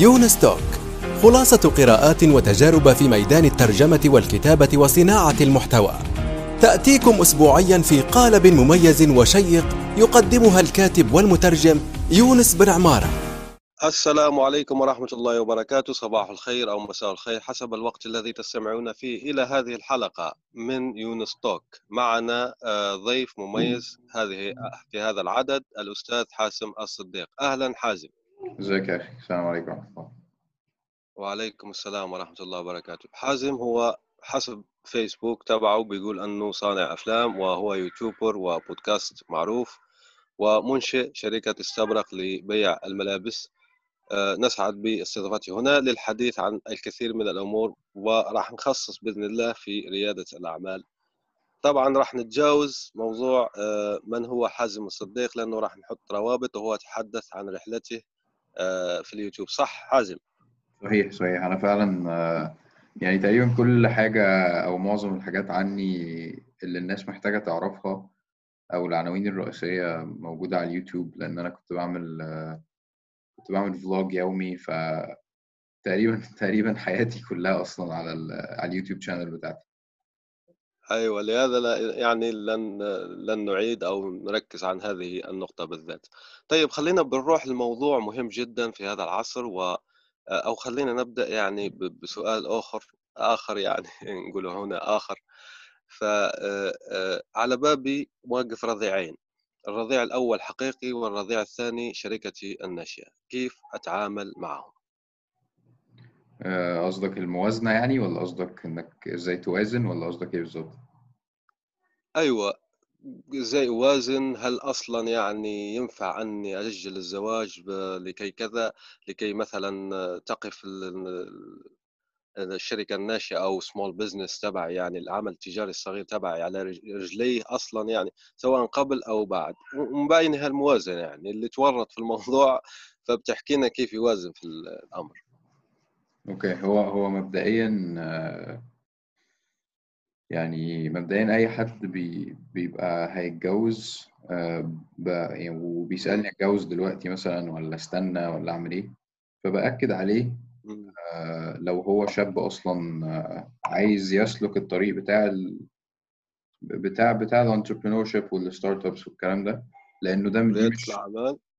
يونس توك خلاصة قراءات وتجارب في ميدان الترجمة والكتابة وصناعة المحتوى. تأتيكم أسبوعيا في قالب مميز وشيق يقدمها الكاتب والمترجم يونس بن عمارة. السلام عليكم ورحمة الله وبركاته. صباح الخير أو مساء الخير حسب الوقت الذي تستمعون فيه إلى هذه الحلقة من يونس توك معنا آه، ضيف مميز هذه في هذا العدد الأستاذ حاسم الصديق. أهلا حازم. ازيك يا أخي؟ السلام عليكم ورحمة الله. وعليكم السلام ورحمة الله وبركاته. حازم هو حسب فيسبوك تبعه بيقول أنه صانع أفلام وهو يوتيوبر وبودكاست معروف ومنشئ شركة استبرق لبيع الملابس. آه، نسعد باستضافته هنا للحديث عن الكثير من الأمور وراح نخصص بإذن الله في ريادة الأعمال. طبعا راح نتجاوز موضوع آه، من هو حازم الصديق لأنه راح نحط روابط وهو تحدث عن رحلته. في اليوتيوب. صح حازم صحيح صحيح. أنا فعلا آه، يعني تقريبا كل حاجة أو معظم الحاجات عني اللي الناس محتاجة تعرفها أو العناوين الرئيسية موجودة على اليوتيوب لأن أنا كنت بعمل آه، كنت بعمل vlog يومي ف تقريبا تقريبا حياتي كلها أصلا على على اليوتيوب channel بتاعتي. أيوه لهذا لا يعني لن لن نعيد أو نركز عن هذه النقطة بالذات. طيب خلينا بنروح لموضوع مهم جدا في هذا العصر و أو خلينا نبدأ يعني بسؤال آخر آخر يعني نقوله هنا آخر ف آه، آه، بابي واقف رضيعين الرضيع الأول حقيقي والرضيع الثاني شركتي الناشئة كيف أتعامل معهم؟ آه، قصدك الموازنة يعني ولا قصدك إنك إزاي توازن ولا قصدك إيه بالظبط؟ أيوه إزاي أوازن؟ هل أصلا يعني ينفع أني أجل الزواج لكي كذا؟ لكي مثلا تقف ال- ال- الشركة الناشئة أو small business تبعي يعني العمل التجاري الصغير تبعي على رج- رجليه أصلا يعني سواء قبل أو بعد. ومبينها الموازنة يعني اللي تورط في الموضوع فبتحكي لنا كيف يوازن في الأمر. أوكي هو هو مبدئيا آه، يعني مبدئيا أي حد بي بيبقى هيتجوز آه، ب- يعني وبيسألني أتجوز دلوقتي مثلا ولا استنى ولا أعمل إيه فبأكد عليه مم. آه، لو هو شاب أصلا آه، عايز يسلك الطريق بتاع ال... بتاع بتاع ال entrepreneurship وال startups والكلام ده لأنه ده دي مش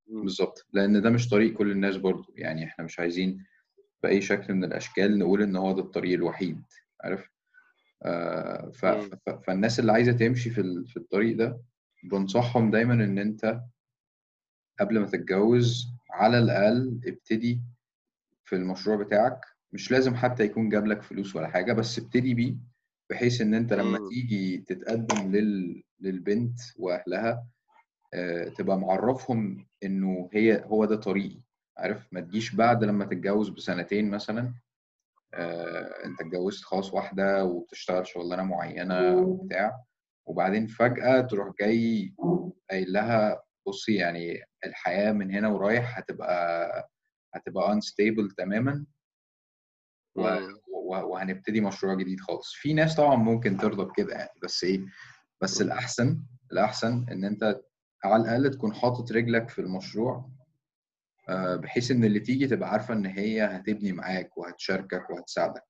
مم. بالظبط لأن ده مش طريق كل الناس برضو يعني إحنا مش عايزين بأي شكل من الأشكال نقول إن هو ده الطريق الوحيد عارف آه،. فالناس اللي عايزة تمشي في. في الطريق ده بنصحهم دايما إن أنت قبل ما تتجوز على الأقل ابتدي في المشروع بتاعك مش لازم حتى يكون جاب لك فلوس ولا حاجة بس ابتدي بيه بحيث إن أنت لما. تيجي تتقدم لل... للبنت وأهلها آه، تبقى معرفهم إنه هي هو ده طريقي عارف ما تجيش بعد لما تتجوز بسنتين مثلا آه، انت اتجوزت خلاص واحدة وبتشتغل شغلانة معينة وبتاع وبعدين فجأة تروح جاي قايل لها بصي يعني الحياة من هنا ورايح هتبقى هتبقى unstable تماما و... مم. و... وهنبتدي مشروع جديد خالص في ناس طبعا ممكن ترضى بكده يعني بس إيه بس مم. الأحسن الأحسن إن أنت على الأقل تكون حاطط رجلك في المشروع بحيث إن اللي تيجي تبقى عارفة إن هي هتبني معاك وهتشاركك وهتساعدك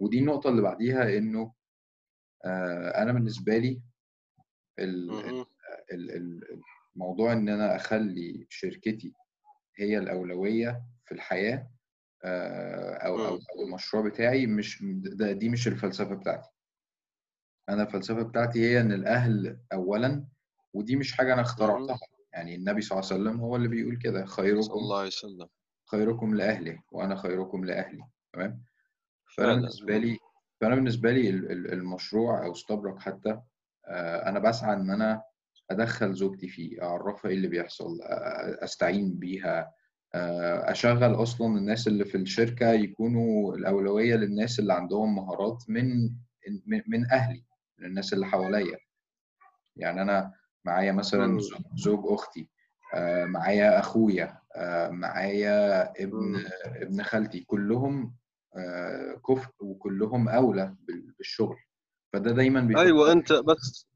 ودي النقطة اللي بعديها إنه آه، أنا بالنسبة لي الموضوع إن أنا أخلي شركتي هي الأولوية في الحياة آه، مم. أو المشروع بتاعي مش ده دي مش الفلسفة بتاعتي أنا الفلسفة بتاعتي هي إن الأهل أولا ودي مش حاجة أنا مهم. اخترعتها يعني النبي صلى الله عليه وسلم هو اللي بيقول كده صلى خيركم الله عليه وسلم. خيركم لأهله وأنا خيركم لأهلي تمام؟ فأنا بالنسبة لي فأنا بالنسبة لي ال- ال- المشروع أو استبرق حتى آه، أنا بسعى إن أنا أدخل زوجتي فيه أعرفها إيه اللي بيحصل أستعين بيها آه، أشغل أصلا الناس اللي في الشركة يكونوا الأولوية للناس اللي عندهم مهارات من من أهلي من الناس اللي حواليا. يعني أنا معايا مثلا. زوج أختي آه، معايا أخويا آه، معايا ابن. ابن خالتي كلهم آه، كفء وكلهم بال- بالشغل فده دايما أيوه أنت بس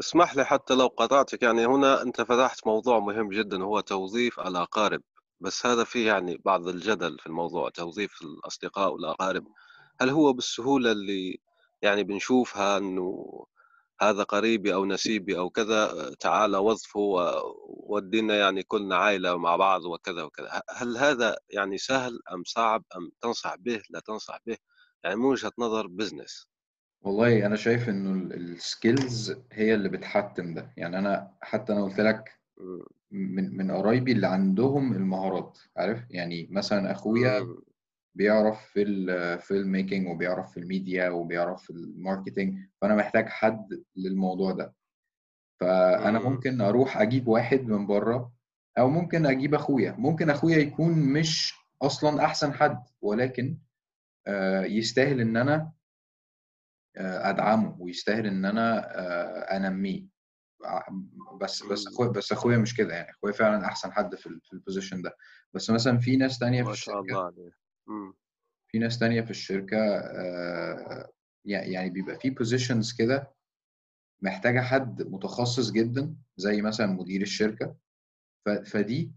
اسمح لي حتى لو قطعتك يعني هنا أنت فتحت موضوع مهم جدا هو توظيف الأقارب بس هذا فيه يعني بعض الجدل في الموضوع توظيف الأصدقاء والأقارب هل هو بالسهولة اللي يعني بنشوفها أنه هذا قريبي أو نسيبي أو كذا تعال وظفه وودينا يعني كلنا عائلة مع بعض وكذا وكذا. هل هذا يعني سهل أم صعب أم تنصح به؟ لا تنصح به. يعني من وجهة نظر business والله أنا شايف إنه ال skills هي اللي بتحتم ده. يعني أنا حتى أنا قلت لك من من قرايبي اللي عندهم المهارات عارف؟ يعني مثلا أخويا بيعرف في ال filmmaking وبيعرف في الميديا وبيعرف في ال marketing فأنا محتاج حد للموضوع ده. فأنا ممكن أروح أجيب واحد من بره أو ممكن أجيب أخويا. ممكن أخويا يكون مش أصلا أحسن حد ولكن آه، يستاهل إن أنا آه، أدعمه ويستاهل إن أنا آه، أنميه. بس بس أخويا بس أخويا مش كده يعني. أخويا فعلا أحسن حد في في ال position ده. بس مثلا في ناس تانية في الشركة عليه في ناس تانية في الشركة يعني بيبقى في بوزيشنز كده محتاجة حد متخصص جدا زي مثلا مدير الشركة. فدي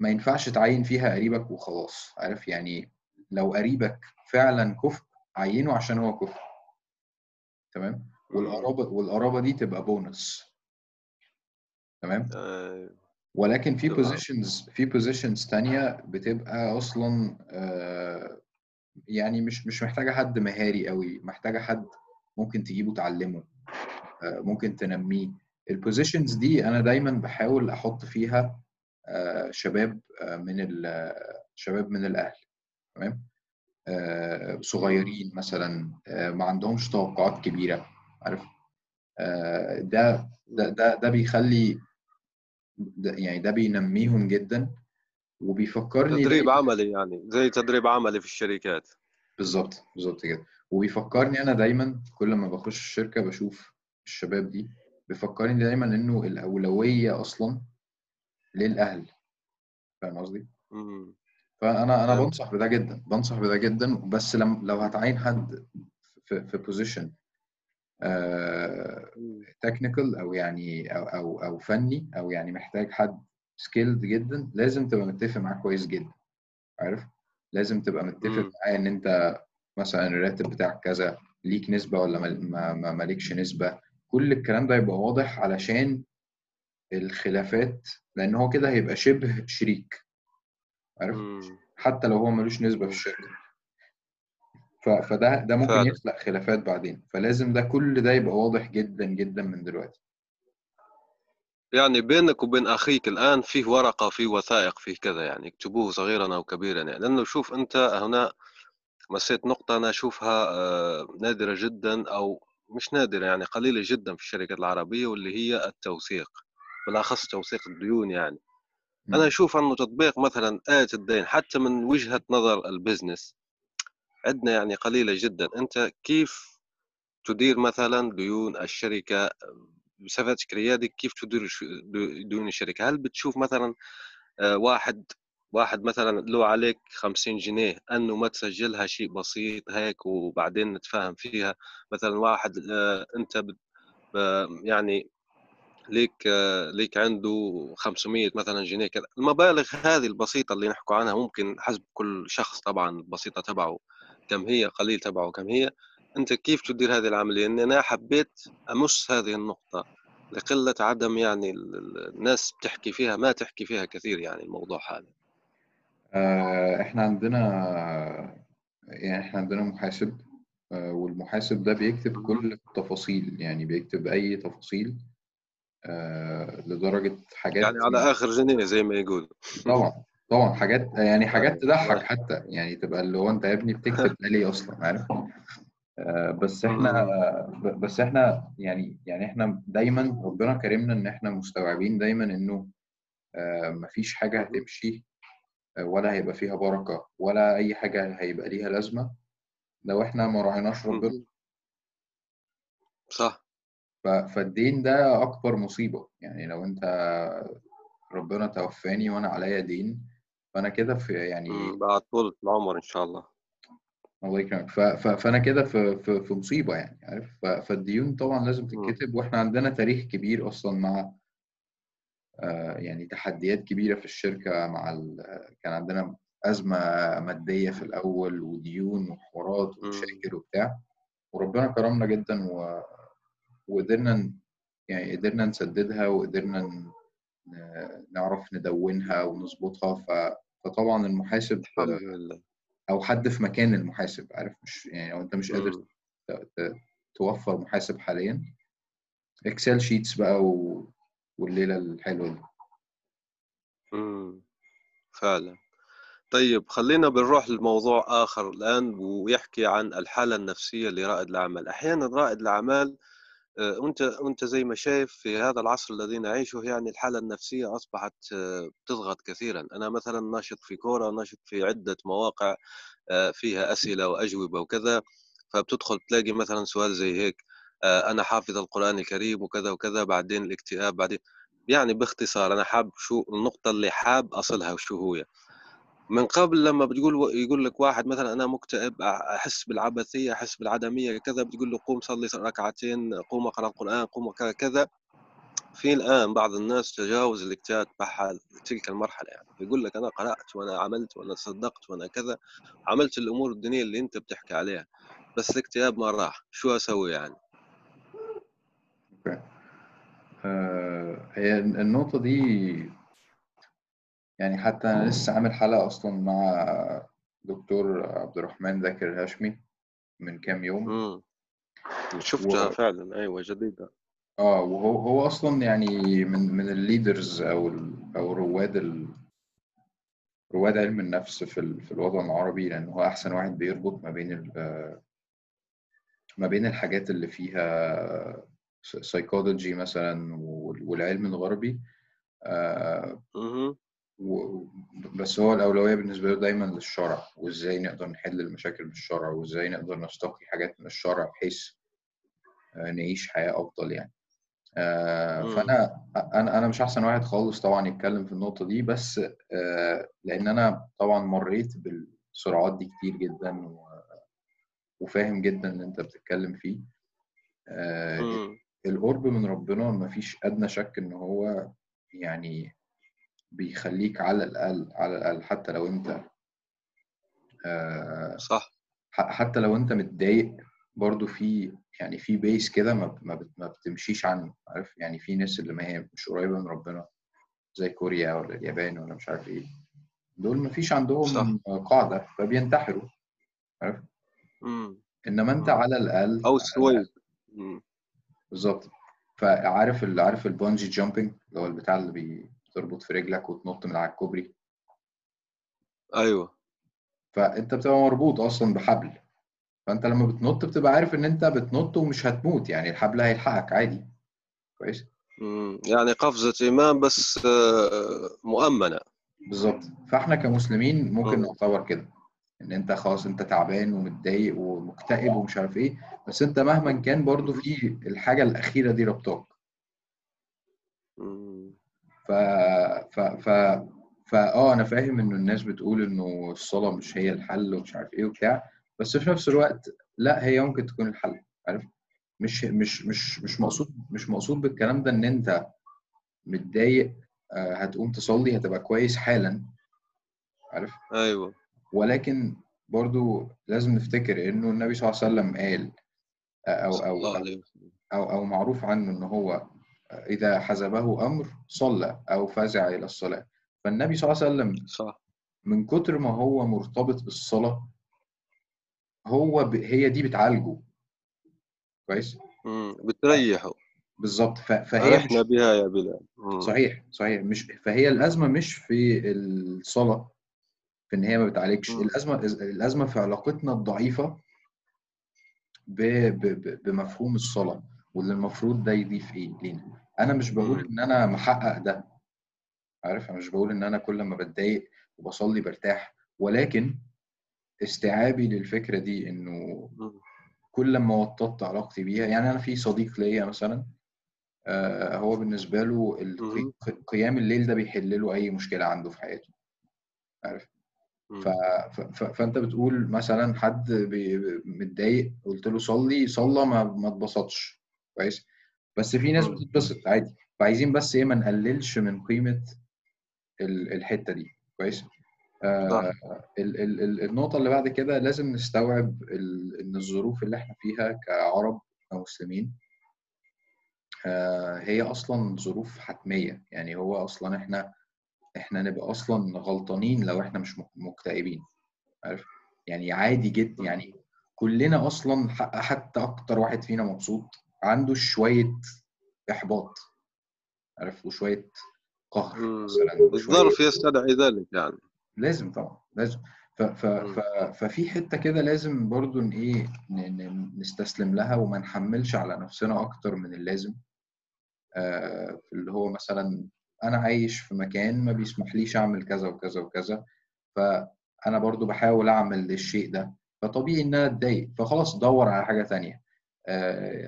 ما ينفعش تعين فيها قريبك وخلاص عارف؟ يعني لو قريبك فعلا كفء عينه عشان هو كفء. تمام؟ والقرابة والقرابة دي تبقى بونص تمام؟ آه، ولكن في positions في positions تانية بتبقى أصلا آه، يعني مش مش محتاجة حد مهاري قوي محتاجة حد ممكن تجيبه تعلمه آه، ممكن تنميه. ال positions دي أنا دايما بحاول أحط فيها شباب من شباب من الأهل تمام؟ صغيرين مثلا ما عندهمش توقعات كبيرة عارف؟ ده ده ده, ده بيخلي ده يعني ده بينميهم جدا وبيفكرني تدريب عملي يعني زي تدريب عملي في الشركات. بالظبط بالظبط كده. وبيفكرني أنا دايما كل ما بخش الشركة بشوف الشباب دي بيفكرني دايما إنه الأولوية أصلا للأهل. فاهم قصدي؟ فأنا أنا بنصح بده جدا بنصح بده جدا بس لم لو هتعين حد في في position technical أو يعني أو أو أو فني أو يعني محتاج حد skilled جدا لازم تبقى متفق معاه كويس جدا. عارف؟ لازم تبقى متفق معاه إن أنت مثلا الراتب بتاعك كذا ليك نسبة ولا ما مالكش نسبة. كل الكلام ده يبقى واضح علشان الخلافات لأن هو كده هيبقى شبه شريك. عارف؟ حتى لو هو ملوش نسبة في الشركة. فده ده ممكن فعلا. يخلق خلافات بعدين. فلازم ده كل ده يبقى واضح جدا جدا من دلوقتي. يعني بينك وبين أخيك الآن فيه ورقة فيه وثائق فيه كذا يعني اكتبوه صغيرا أو كبيرا يعني. لأنه شوف أنت هنا مسيت نقطة أنا أشوفها آه، نادرة جدا أو مش نادرة يعني قليلة جدا في الشركات العربية واللي هي التوثيق. بالأخص توثيق الديون يعني. أنا أشوف أنه تطبيق مثلا آية الدين حتى من وجهة نظر ال business عندنا يعني قليلة جدا. أنت كيف تدير مثلا ديون الشركة؟ بصفتك ريادي كيف تدير ديون الشركة؟ هل بتشوف مثلا آه، واحد واحد مثلا له عليك خمسين جنيه أنه ما تسجلها شيء بسيط هيك وبعدين نتفاهم فيها؟ مثلا واحد آه، أنت يعني ليك آه، ليك عنده 500 مثلا جنيه كذا. المبالغ هذه البسيطة اللي نحكوا عنها ممكن حسب كل شخص طبعا البسيطة تبعه. كم هي قليل تبعه كم هي. أنت كيف تدير هذه العملية؟ إني أنا حبيت أمس هذه النقطة لقلة عدم يعني الناس بتحكي فيها ما تحكي فيها كثير يعني الموضوع هذا. آه، إحنا عندنا يعني إحنا عندنا محاسب آه، والمحاسب ده بيكتب كل التفاصيل يعني بيكتب أي تفاصيل آه، لدرجة حاجات يعني على آخر جنيه زي ما يقول طبعا. طبعا حاجات يعني حاجات تضحك حتى يعني تبقى اللي هو أنت يا ابني بتكتب ده ليه أصلا عارف؟ آه، بس إحنا بس إحنا يعني يعني إحنا دايما ربنا كرمنا إن إحنا مستوعبين دايما إنه آه، مفيش حاجة هتمشي آه، ولا هيبقى فيها بركة ولا أي حاجة هيبقى ليها لازمة. لو إحنا ما راعيناش ربنا. صح. فالدين ده أكبر مصيبة. يعني لو أنت ربنا توفاني وأنا عليا دين فأنا كده في يعني بعد طول العمر إن شاء الله. الله يكرمك. فأنا كده في, في في مصيبة يعني عارف؟ فالديون طبعا لازم تتكتب وإحنا عندنا تاريخ كبير أصلا مع آه، يعني تحديات كبيرة في الشركة مع ال... كان عندنا أزمة مادية في الأول وديون وحوارات. ومشاكل وبتاع. وربنا كرمنا جدا و... وقدرنا يعني قدرنا نسددها وقدرنا نعرف ندونها ونظبطها. فطبعا المحاسب أو حد في مكان المحاسب عارف مش يعني لو أنت مش قادر توفر محاسب حاليا. Excel sheets بقى و... والليلة الحلوة دي. فعلا. طيب خلينا بنروح لموضوع آخر الآن ويحكي عن الحالة النفسية لرائد الأعمال. أحيانا رائد الأعمال آه، وأنت وأنت زي ما شايف في هذا العصر الذي نعيشه يعني الحالة النفسية أصبحت آه، بتضغط كثيرا. أنا مثلا ناشط في Quora ناشط في عدة مواقع آه، فيها أسئلة وأجوبة وكذا فبتدخل تلاقي مثلا سؤال زي هيك آه، أنا حافظ القرآن الكريم وكذا وكذا بعدين الاكتئاب بعدين يعني باختصار أنا حاب شو النقطة اللي حاب أصلها وشو هو. من قبل لما بتقول يقول لك واحد مثلا أنا مكتئب أحس بالعبثية أحس بالعدمية كذا بتقول له قوم صلي ركعتين قوم أقرأ القرآن قوم كذا كذا. في الآن بعض الناس تجاوز الاكتئاب بحال تلك المرحلة يعني. يقول لك أنا قرأت وأنا عملت وأنا صدقت وأنا كذا عملت الأمور الدينية اللي أنت بتحكي عليها. بس الاكتئاب ما راح. شو أسوي يعني؟ آه، هي النقطة دي يعني حتى أنا لسه عامل حلقة أصلا مع دكتور عبد الرحمن ذاكر هاشمي من كام يوم. امم شفتها و- فعلا. أيوه جديده آه وهو هو أصلا يعني من من الليدرز أو ال أو رواد ال رواد علم النفس في ال في الوطن العربي لأن هو أحسن واحد بيربط ما بين ال ما بين الحاجات اللي فيها سايكولوجي مثلا وال- والعلم الغربي. آه، و- بس هو الأولوية بالنسبة له دايما للشرع وإزاي نقدر نحل المشاكل بالشرع وإزاي نقدر نستقي حاجات من الشرع بحيث آه، نعيش حياة أفضل يعني آه،. فأنا أنا أنا مش أحسن واحد خالص طبعا يتكلم في النقطة دي بس آه، لأن أنا طبعا مريت بالصراعات دي كتير جدا و- وفاهم جدا اللي أنت بتتكلم فيه. القرب من ربنا مفيش أدنى شك إن هو يعني بيخليك على الأقل على الأقل حتى لو أنت آه، صح حتى لو أنت متضايق برضو في يعني في base كده ما ما بت- ما بتمشيش عنه عارف يعني في ناس اللي ما هي مش قريبة من ربنا زي كوريا ولا اليابان ولا مش عارف إيه دول مفيش صح. عندهم قاعدة فبينتحروا عارف مم. إنما أنت مم. على الأقل أو مم. بالظبط فعارف اللي عارف ال bungee jumping اللي هو البتاع اللي بي- بتربط في رجلك وتنط من على الكوبري. أيوه. فأنت بتبقى مربوط أصلا بحبل. فأنت لما بتنط بتبقى عارف إن أنت بتنط ومش هتموت يعني الحبل هيلحقك عادي. كويس. يعني قفزة إيمان بس آه، مؤمنة. بالظبط. فإحنا كمسلمين ممكن مم. نعتبر كده. إن أنت خلاص أنت تعبان ومتضايق ومكتئب ومش عارف إيه. بس أنت مهما كان برضو في الحاجة الأخيرة دي ربطاك. ف ف ف فا آه أنا فاهم إنه الناس بتقول إنه الصلاة مش هي الحل ومش عارف إيه وبتاع بس في نفس الوقت لأ هي ممكن تكون الحل عارف؟ مش مش مش مش مقصود مش مقصود بالكلام ده إن أنت متضايق آه، هتقوم تصلي هتبقى كويس حالا عارف؟ أيوة. ولكن برضو لازم نفتكر إنه النبي صلى الله عليه وسلم قال آه، أو أو أو أو, أو معروف عنه إن هو إذا حزبه أمر صلى أو فزع إلى الصلاة. فالنبي صلى الله عليه وسلم صح. من كتر ما هو مرتبط بالصلاة هو ب... هي دي بتعالجه. كويس؟ مم. بتريحوا بالظبط. ف... فهي مش أرحنا بها يا بلال. مم. صحيح صحيح. مش فهي الأزمة مش في الصلاة في إن هي ما بتعالجش. مم. الأزمة الأزمة في علاقتنا الضعيفة ب... ب... ب... بمفهوم الصلاة واللي المفروض ده يضيف إيه لينا. أنا مش بقول. إن أنا محقق ده عارف أنا مش بقول إن أنا كل ما بتضايق وبصلي برتاح ولكن استيعابي للفكرة دي إنه. كل ما وطدت علاقتي بيها يعني أنا في صديق ليا مثلا آه، هو بالنسبة له. قيام الليل ده بيحل له أي مشكلة عنده في حياته عارف. ف... ف... فأنت بتقول مثلا حد بي... متضايق قلت له صلي صلى ما ما اتبسطش كويس بس في ناس. بتتبسط عادي. فعايزين بس إيه ما نقللش من قيمة ال- الحتة دي. كويس؟ آه ال- ال- ال- النقطة اللي بعد كده لازم نستوعب ال- إن الظروف اللي إحنا فيها كعرب كمسلمين آه هي أصلا ظروف حتمية. يعني هو أصلا إحنا إحنا نبقى أصلا غلطانين لو إحنا مش مك- مكتئبين. عارف؟ يعني عادي جدا يعني كلنا أصلا حتى أكتر واحد فينا مبسوط عنده شوية إحباط عارف؟ وشوية قهر. مثلا الظرف يستدعي ذلك يعني. لازم طبعا لازم. ف ف ف ففي حتة كده لازم برضو إن إيه نستسلم لها وما نحملش على نفسنا أكتر من اللازم. آه اللي هو مثلا أنا عايش في مكان ما بيسمحليش أعمل كذا وكذا وكذا فأنا برضو بحاول أعمل الشيء ده فطبيعي إن أنا أتضايق فخلاص دور على حاجة تانية.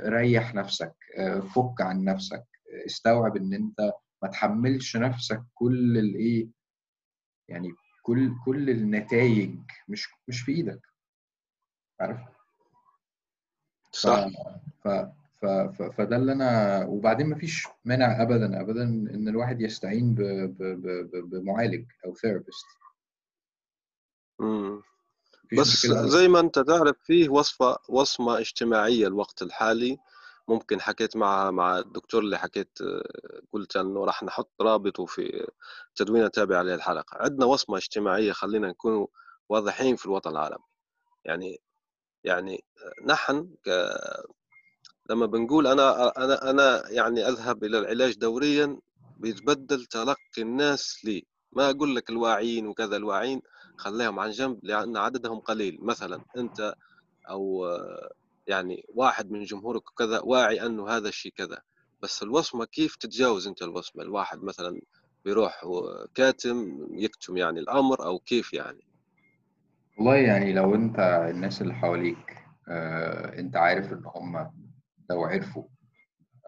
ريح نفسك آه فك عن نفسك آه، استوعب إن أنت ما تحملش نفسك كل الايه يعني كل كل النتائج مش مش في إيدك. عارف؟ صح. ف ف ف فده اللي أنا وبعدين مفيش مانع ابدا ابدا إن الواحد يستعين ب ب ب ب- بمعالج أو ثيرابيست بس زي ما انت تعرف فيه وصفة وصمة اجتماعية الوقت الحالي. ممكن حكيت مع مع الدكتور اللي حكيت آه، قلت إنه راح نحط رابطه في تدوينة تابع للحلقة. عندنا وصمة اجتماعية خلينا نكون واضحين في الوطن العربي. يعني يعني نحن ك... لما بنقول أنا أنا أنا يعني أذهب إلى العلاج دوريا بيتبدل تلقي الناس لي. ما أقول لك الواعيين وكذا الواعيين خليهم عن جنب لأن عددهم قليل. مثلا أو آه، يعني واحد من جمهورك كذا واعي أنه هذا الشيء كذا بس الوصمة كيف تتجاوز أنت الوصمة؟ الواحد مثلا بيروح كاتم يكتم يعني الأمر أو كيف يعني؟ والله يعني لو أنت الناس اللي حواليك آه أنت عارف إن هم لو عرفوا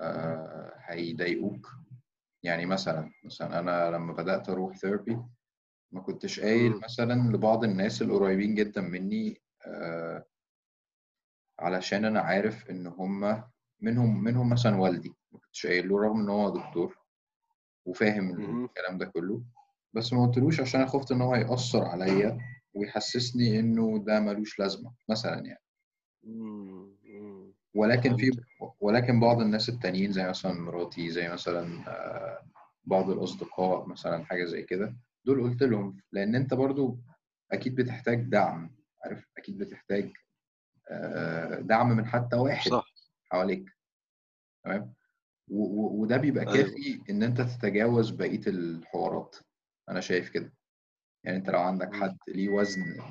آه هيضايقوك. يعني مثلا مثلا أنا لما بدأت أروح ثيرابي ما كنتش قايل. مثلا لبعض الناس القريبين جدا مني آه علشان أنا عارف إن هم منهم منهم مثلا والدي ما كنتش قايل له رغم إن هو دكتور وفاهم. الكلام ده كله بس ما قلتلوش عشان أنا خفت إن هو هيأثر عليا ويحسسني إنه ده ملوش لازمة مثلا يعني. ولكن في. ولكن بعض الناس التانيين زي مثلا مراتي زي مثلا آه، بعض الأصدقاء مثلا حاجة زي كده دول قلت لهم لأن أنت برضو أكيد بتحتاج دعم عارف؟ أكيد بتحتاج آه، دعم من حتى واحد صح. حواليك. تمام؟ وده بيبقى أيوه. كافي إن أنت تتجاوز بقية الحوارات. أنا شايف كده. يعني أنت لو عندك. حد ليه وزن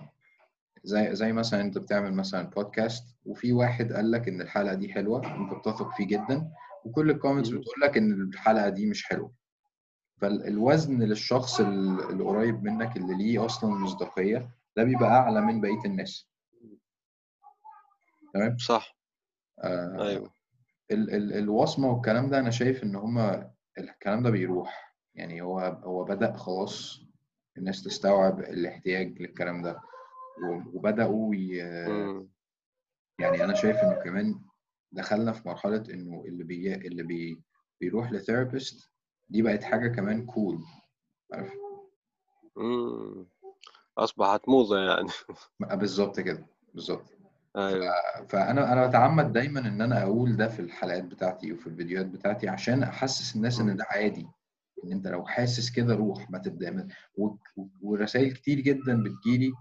زي زي مثلا أنت بتعمل مثلا بودكاست وفي واحد قال لك إن الحلقة دي حلوة أنت بتثق فيه جدا وكل ال comments. بتقول لك إن الحلقة دي مش حلوة. فالوزن للشخص ال- القريب منك اللي ليه أصلا مصداقية ده بيبقى أعلى من بقية الناس. تمام؟ صح. آه أيوه. ال ال الوصمة والكلام ده أنا شايف إن هما الكلام ده بيروح. يعني هو هو بدأ خلاص الناس تستوعب الاحتياج للكلام ده و- وبدأوا ي- مم. يعني أنا شايف إنه كمان دخلنا في مرحلة إنه اللي بي اللي بي بيروح ل therapist دي بقت حاجة كمان cool عارف. أصبحت موضة يعني. بالظبط كده بالظبط. أيوه. فأنا أنا بتعمد دايما إن أنا أقول ده في الحلقات بتاعتي وفي الفيديوهات بتاعتي عشان أحسس الناس إن. ده عادي. إن أنت لو حاسس كده روح ما تبدأ. ورسائل كتير جدا بتجيلي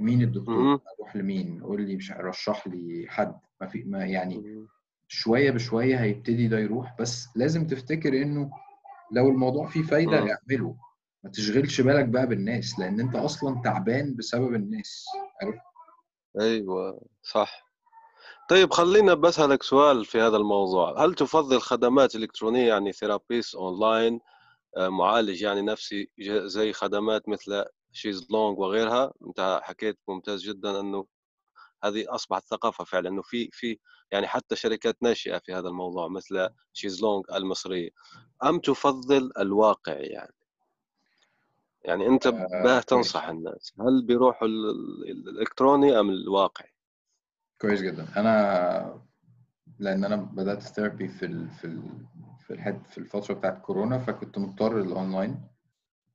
مين الدكتور. أروح لمين؟ قول لي مش رشح لي حد. ما في ما يعني. شوية بشوية هيبتدي ده يروح بس لازم تفتكر إنه لو الموضوع فيه فايدة مم. اعمله. ما تشغلش بالك بقى بالناس لأن أنت أصلا تعبان بسبب الناس. عارف؟ أيوه صح. طيب خلينا بسألك سؤال في هذا الموضوع. هل تفضل خدمات إلكترونية يعني therapist online آه، معالج يعني نفسي زي خدمات مثل شيزلونج وغيرها؟ أنت حكيت ممتاز جدا أنه هذه أصبحت ثقافة فعلا أنه في في يعني حتى شركات ناشئة في هذا الموضوع مثل شيزلونج المصرية. أم تفضل الواقع يعني؟ يعني آه باه تنصح الناس هل بيروحوا ال- ال- الإلكتروني أم الواقعي كويس جدا. أنا لأن أنا بدأت therapy في ال في ال في الحد في الفترة بتاعت كورونا فكنت مضطر للأونلاين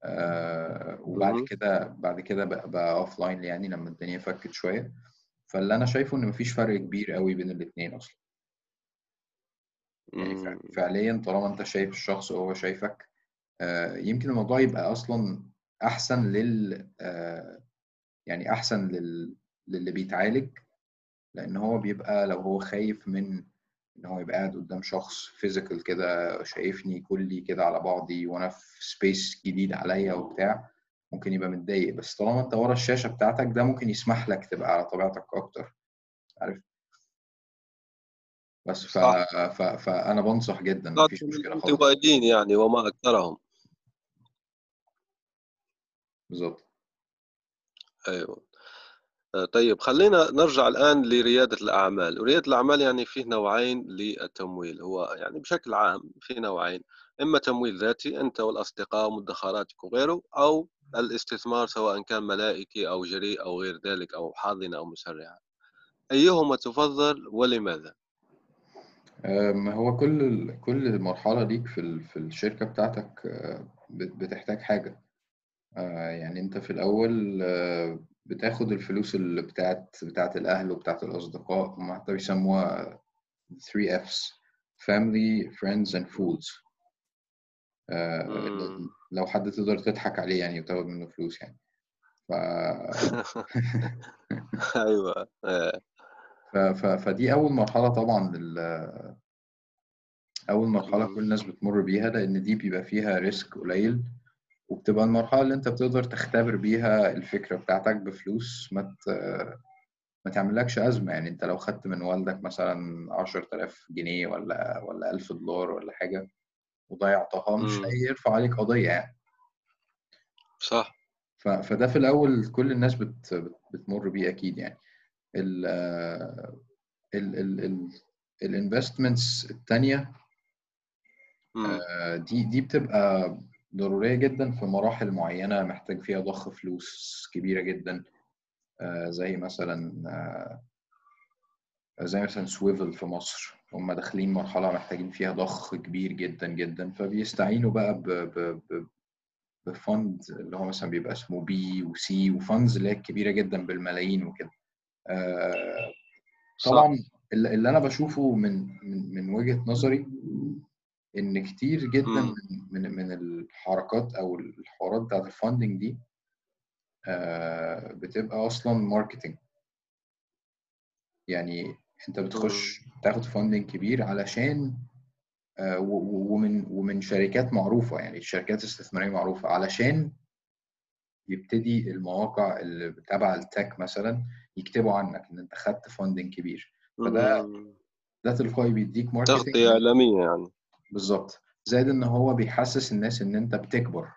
آه وبعد. كده بعد كده بقى, بقى offline يعني لما الدنيا فكت شوية. فاللي أنا شايفه إن مفيش فرق كبير قوي بين الاتنين أصلا يعني. فعليا طالما أنت شايف الشخص وهو شايفك آه يمكن الموضوع يبقى أصلا أحسن لل آه يعني أحسن لل للي بيتعالج لأن هو بيبقى لو هو خايف من إن هو يبقى قاعد قدام شخص physical كده شايفني كلي كده على بعضي وأنا في space جديد عليا وبتاع ممكن يبقى متضايق بس طالما أنت ورا الشاشة بتاعتك ده ممكن يسمح لك تبقى على طبيعتك أكتر عارف؟ بس ف... ف... فانا بنصح جدا مفيش مشكلة خالص. الانطوائيين يعني وما أكثرهم. بالظبط أيوه. آه، طيب خلينا نرجع الآن لريادة الأعمال. وريادة الأعمال يعني فيه نوعين للتمويل. هو يعني بشكل عام في نوعين إما تمويل ذاتي أنت والأصدقاء ومدخراتك وغيره أو الاستثمار سواء كان ملائكي أو جريء أو غير ذلك أو حاضنة أو مسرعة أيهما تفضل ولماذا؟ هو كل كل مرحلة ليك في. في الشركة بتاعتك آه، بت- بتحتاج حاجة آه، يعني أنت في الأول آه، بتاخد الفلوس اللي بتاعت بتاعت الأهل وبتاعت الأصدقاء هم حتى بيسموها 3 F's family friends and fools. لو حد تقدر تضحك عليه يعني وتاخد منه فلوس يعني. ف... أيوة. آه، ف... ف... فدي أول مرحلة طبعا لل... أول مرحلة كل. الناس بتمر بيها لأن دي بيبقى فيها ريسك قليل وبتبقى المرحلة اللي أنت بتقدر تختبر بيها الفكرة بتاعتك بفلوس ما ت... ما تعملكش أزمة. يعني أنت لو خدت من والدك مثلا عشرة آلاف جنيه ولا ولا ألف دولار ولا حاجة وضيعتها مش. هيرفع عليك قضية يعني. صح. فده في الأول كل الناس بت بت- بتمر بيه أكيد يعني. ال ال ال ال ال investments التانية مم. آه، دي دي بتبقى ضرورية جدا في مراحل معينة محتاج فيها ضخ فلوس كبيرة جدا. آه، زي مثلا آه، زي مثلا سويفل في مصر. هم داخلين مرحلة محتاجين فيها ضخ كبير جدا جدا فبيستعينوا بقى ب ب ب ب fund اللي هو مثلا بيبقى اسمه VC و funds اللي هي كبيرة جدا بالملايين وكده. آه، طبعا اللي أنا بشوفه من من من وجهة نظري إن كتير جدا. من من من الحركات أو الحوارات بتاعت ال funding دي آه، بتبقى أصلا marketing يعني انت بتخش. تاخد funding كبير علشان آه، ومن ومن شركات معروفة يعني شركات استثمارية معروفة علشان يبتدي المواقع اللي تبع ال tech مثلا يكتبوا عنك إن انت خدت funding كبير. فده. ده تلقائي بيديك marketing تغطية إعلامية يعني. بالظبط. زائد إن هو بيحسس الناس إن انت بتكبر.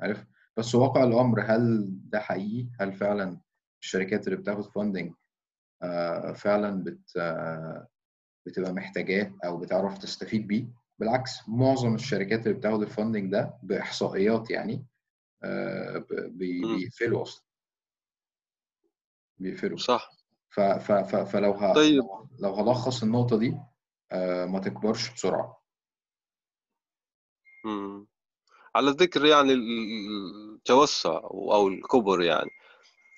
عارف؟ بس واقع الأمر هل ده حقيقي؟ هل فعلا الشركات اللي بتاخد funding فعلا بت آه، بتبقى محتاجاه أو بتعرف تستفيد بيه. بالعكس معظم الشركات اللي بتاخد الفاندنج ده بإحصائيات يعني آه،. بيقفلوا أصلا. بيقفلوا. صح. ف- ف- ف- فلو ه- طيب. لو هلخص النقطة دي آه، ما تكبرش بسرعة. مم. على ذكر يعني ال- التوسع أو الكبر يعني.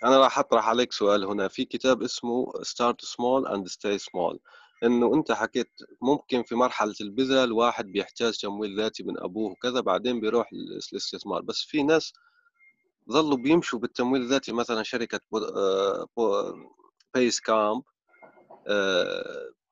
أنا راح أطرح عليك سؤال هنا. في كتاب اسمه Start Small and Stay Small. إنه أنت حكيت ممكن في مرحلة البذرة الواحد بيحتاج تمويل ذاتي من أبوه وكذا بعدين بيروح للاستثمار. بس في ناس ظلوا بيمشوا بالتمويل الذاتي مثلا شركة بيس كامب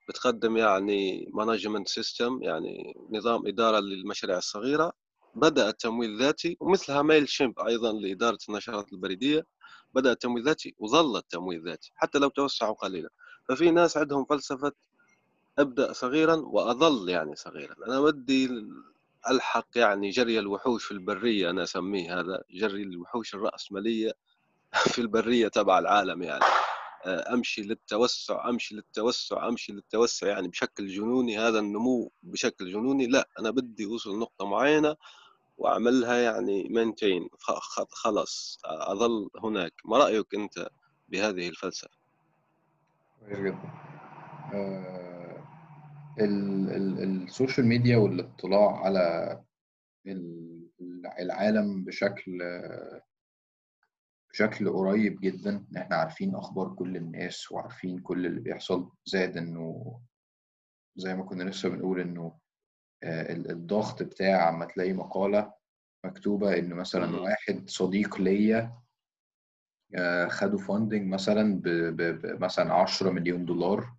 بتقدم يعني management system يعني نظام إدارة للمشاريع الصغيرة. بدأ التمويل الذاتي ومثلها ميل شيمب أيضا لإدارة النشرات البريدية. بدأ التمويل الذاتي وظل التمويل الذاتي حتى لو توسعوا قليلا. ففي ناس عندهم فلسفة أبدأ صغيرا وأظل يعني صغيرا. أنا ودي ألحق يعني جري الوحوش في البرية أنا أسميه هذا جري الوحوش الرأسمالية في البرية تبع العالم يعني. أمشي للتوسع أمشي للتوسع أمشي للتوسع يعني بشكل جنوني هذا النمو بشكل جنوني لا أنا بدي أوصل نقطه معينة وأعملها يعني maintain خلاص أظل هناك. ما رأيك أنت بهذه الفلسفة؟ كويس جدا. آه، ال- ال- ال social media والاطلاع على ال- العالم بشكل بشكل قريب جدا. ان إحنا عارفين أخبار كل الناس وعارفين كل اللي بيحصل زائد إنه زي ما كنا لسه بنقول إنه الضغط بتاع اما تلاقي مقالة مكتوبة إن مثلا. واحد صديق ليا آه، خدوا فاندنج مثلا ب ب- ب- مثلا 10 مليون دولار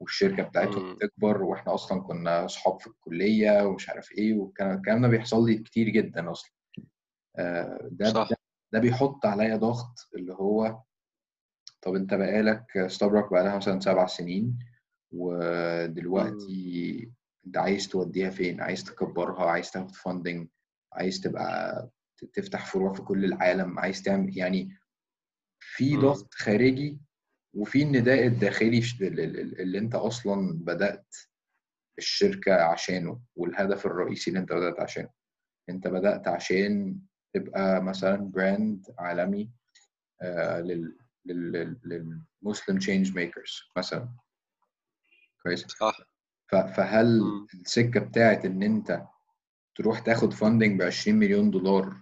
والشركة بتاعتهم. بتكبر وإحنا أصلا كنا أصحاب في الكلية ومش عارف إيه والكلام الكلام ده بيحصل لي كتير جدا أصلا آه، ده صح ده ده بيحط عليا ضغط اللي هو طب أنت بقالك ستاربك بقالها مثلا سبع سنين ودلوقتي انت عايز توديها فين عايز تكبرها عايز تاخد فاندنج عايز تبقى تفتح فروع في كل العالم عايز تعمل يعني في. ضغط خارجي وفي النداء الداخلي اللي انت أصلا بدأت الشركة عشانه والهدف الرئيسي اللي انت بدأت عشانه انت بدأت عشان تبقى مثلا brand عالمي آه، لل لل- لل- للمسلم change makers مثلا كويس صح فهل مم. السكة بتاعت إن أنت تروح تاخد funding ب 20 مليون دولار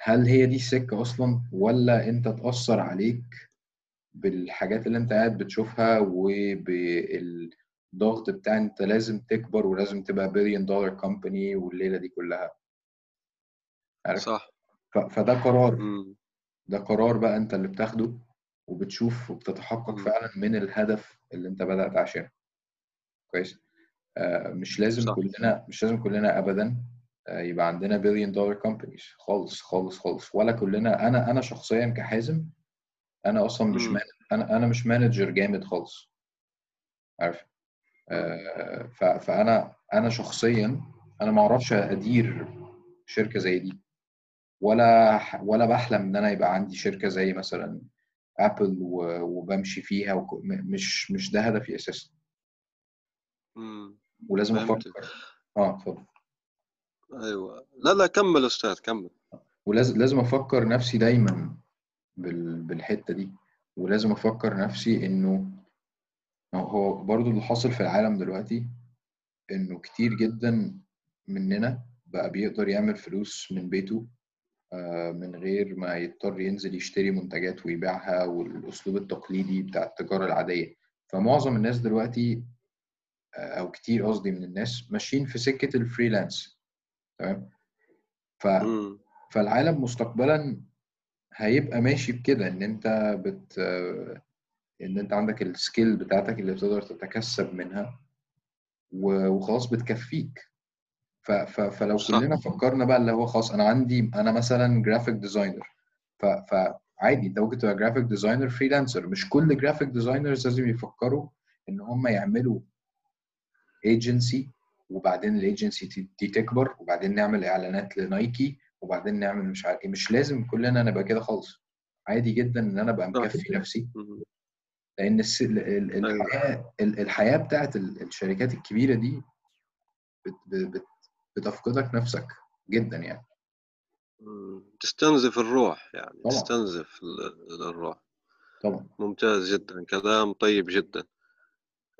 هل هي دي السكة أصلا ولا أنت تأثر عليك بالحاجات اللي أنت قاعد بتشوفها وبالضغط بتاع أنت لازم تكبر ولازم تبقى billion dollar company والليلة دي كلها عارف صح فده قرار. ده قرار بقى أنت اللي بتاخده وبتشوف وبتتحقق. فعلا من الهدف اللي أنت بدأت عشانه كويس. آه، مش لازم صح. كلنا مش لازم كلنا ابدا آه، يبقى عندنا billion dollar companies خالص خالص خالص. ولا كلنا أنا أنا شخصيا كحازم أنا أصلا مش. man أنا أنا مش manager جامد خالص. عارف. آه، ف- فأنا أنا شخصيا أنا ما أعرفش أدير شركة زي دي. ولا ولا بحلم إن أنا يبقى عندي شركة زي مثلا ابل و- وبمشي فيها وك- مش مش ده هدفي أساسا. مم. ولازم أفكر آه اتفضل. أيوه. لا لا كمل أستاذ كمل. ولازم لازم أفكر نفسي دايما بال- بالحتة دي. ولازم أفكر نفسي إنه هو برضو اللي حاصل في العالم دلوقتي إنه كتير جدا مننا بقى بيقدر يعمل فلوس من بيته آه، من غير ما يضطر ينزل يشتري منتجات ويبيعها والأسلوب التقليدي بتاع التجارة العادية. فمعظم الناس دلوقتي أو كتير قصدي من الناس ماشيين في سكة الفريلانس. تمام؟ ف. فالعالم مستقبلا هيبقى ماشي بكده إن أنت بت إن أنت عندك ال skill بتاعتك اللي بتقدر تتكسب منها وخلاص بتكفيك. ف... ف... فلو صح. كلنا فكرنا بقى اللي هو خلاص أنا عندي أنا مثلا graphic designer ف... فعادي أنت ممكن تبقى graphic designer freelancer مش كل graphic designers لازم يفكروا إن هم يعملوا ايجنسي وبعدين الايجنسي دي تكبر وبعدين نعمل إعلانات لنايكي وبعدين نعمل مش عارف إيه. مش لازم كلنا نبقى كده خالص. عادي جدا إن أنا أبقى مكفي نفسي. لأن أيوه. الحياة ال- الحياة بتاعت ال- الشركات الكبيرة دي بت... بت... بتفقدك نفسك جدا يعني. تستنزف الروح يعني طبعا. تستنزف ال- الروح. طبعا. ممتاز جدا كلام طيب جدا.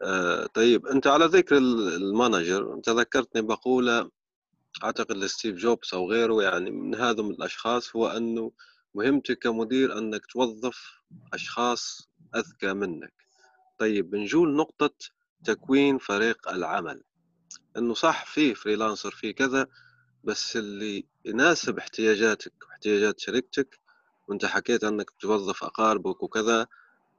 آه طيب أنت على ذكر ال- ال manager انت ذكرتني مقولة أعتقد لستيف جوبز أو غيره يعني من هذا من الأشخاص هو أنه مهمتك كمدير أنك توظف أشخاص أذكى منك. طيب بنجول نقطة تكوين فريق العمل. إنه صح في فريلانسر في كذا بس اللي يناسب احتياجاتك واحتياجات شركتك وأنت حكيت أنك توظف أقاربك وكذا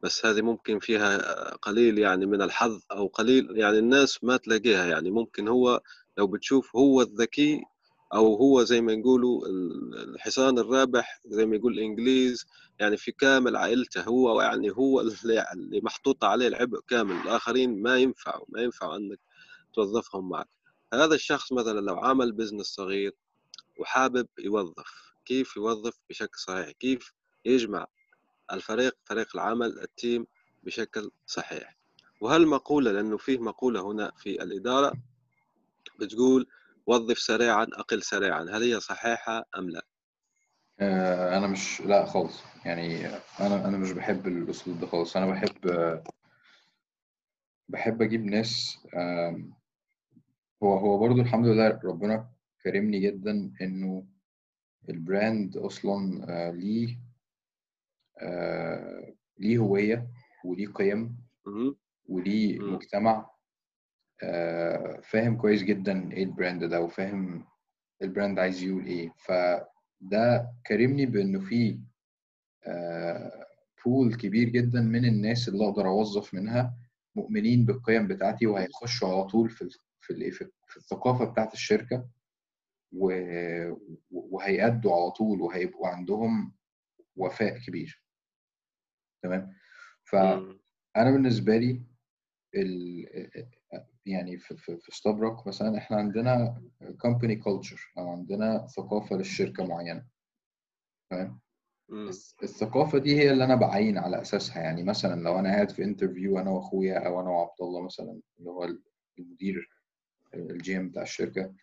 بس هذه ممكن فيها قليل يعني من الحظ أو قليل يعني الناس ما تلاقيها يعني. ممكن هو لو بتشوف هو الذكي أو هو زي ما يقولوا الحصان الرابح زي ما يقول الإنجليز يعني في كامل عائلته هو يعني هو اللي اللي محطوط عليه العبء كامل. الآخرين ما ينفعوا ما ينفع إنك توظفهم معك. هذا الشخص مثلا لو عمل business صغير وحابب يوظف كيف يوظف بشكل صحيح؟ كيف يجمع الفريق فريق العمل ال team بشكل صحيح. وهالمقولة لأنه فيه مقولة هنا في الإدارة بتقول وظف سريعا أقل سريعا هل هي صحيحة أم لا؟ آه، أنا مش لا خالص. يعني أنا أنا مش بحب الأسلوب ده خالص. أنا بحب بحب أجيب ناس هو هو برضو الحمد لله ربنا كرمني جدا إنه البراند أصلا آه، ليه ليه هوية وليه قيم. وليه. مجتمع آه، فاهم كويس جدا إيه ال brand ده وفاهم ال brand عايز يقول إيه فده كرمني بإنه في pool كبير جدا من الناس اللي أقدر أوظف منها مؤمنين بالقيم بتاعتي وهيخشوا على طول في في في الثقافة بتاعت الشركة وهيأدوا على طول وهيبقوا عندهم وفاء كبير تمام؟ فانا. بالنسبة لي ال... يعني في في في مثلا إحنا عندنا company culture أو عندنا ثقافة للشركة معينة. تمام؟ الثقافة دي هي اللي أنا بعين على أساسها. يعني مثلا لو أنا قاعد في interview أنا وأخويا أو أنا وعبد الله مثلا اللي هو المدير ال GM بتاع الشركة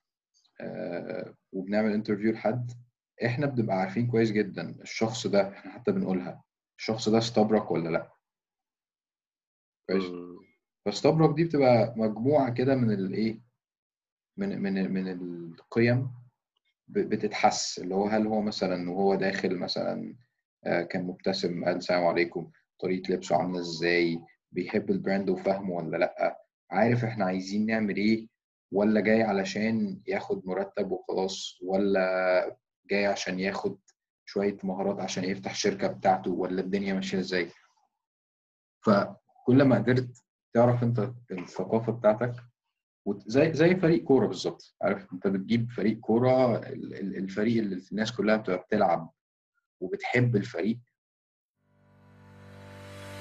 آه، وبنعمل interview لحد إحنا بنبقى عارفين كويس جدا الشخص ده إحنا حتى بنقولها. الشخص ده استبرك ولا لأ؟ كويس. فاستبرك دي بتبقى مجموعة كده من الايه من من من القيم بتتحس. اللي هو هل هو مثلا وهو داخل مثلا آه، كان مبتسم قال السلام عليكم طريقة لبسه عاملة إزاي بيحب ال brand وفاهمه ولا لأ؟ عارف إحنا عايزين نعمل إيه؟ ولا جاي علشان ياخد مرتب وخلاص ولا جاي عشان ياخد شوية مهارات عشان يفتح شركة بتاعته ولا الدنيا ماشية إزاي. فكل ما قدرت تعرف انت الثقافة بتاعتك وت- زي فريق كورة بالظبط. عارف انت بتجيب فريق كورة ال- ال- الفريق اللي الناس كلها بتبقى بتلعب وبتحب الفريق.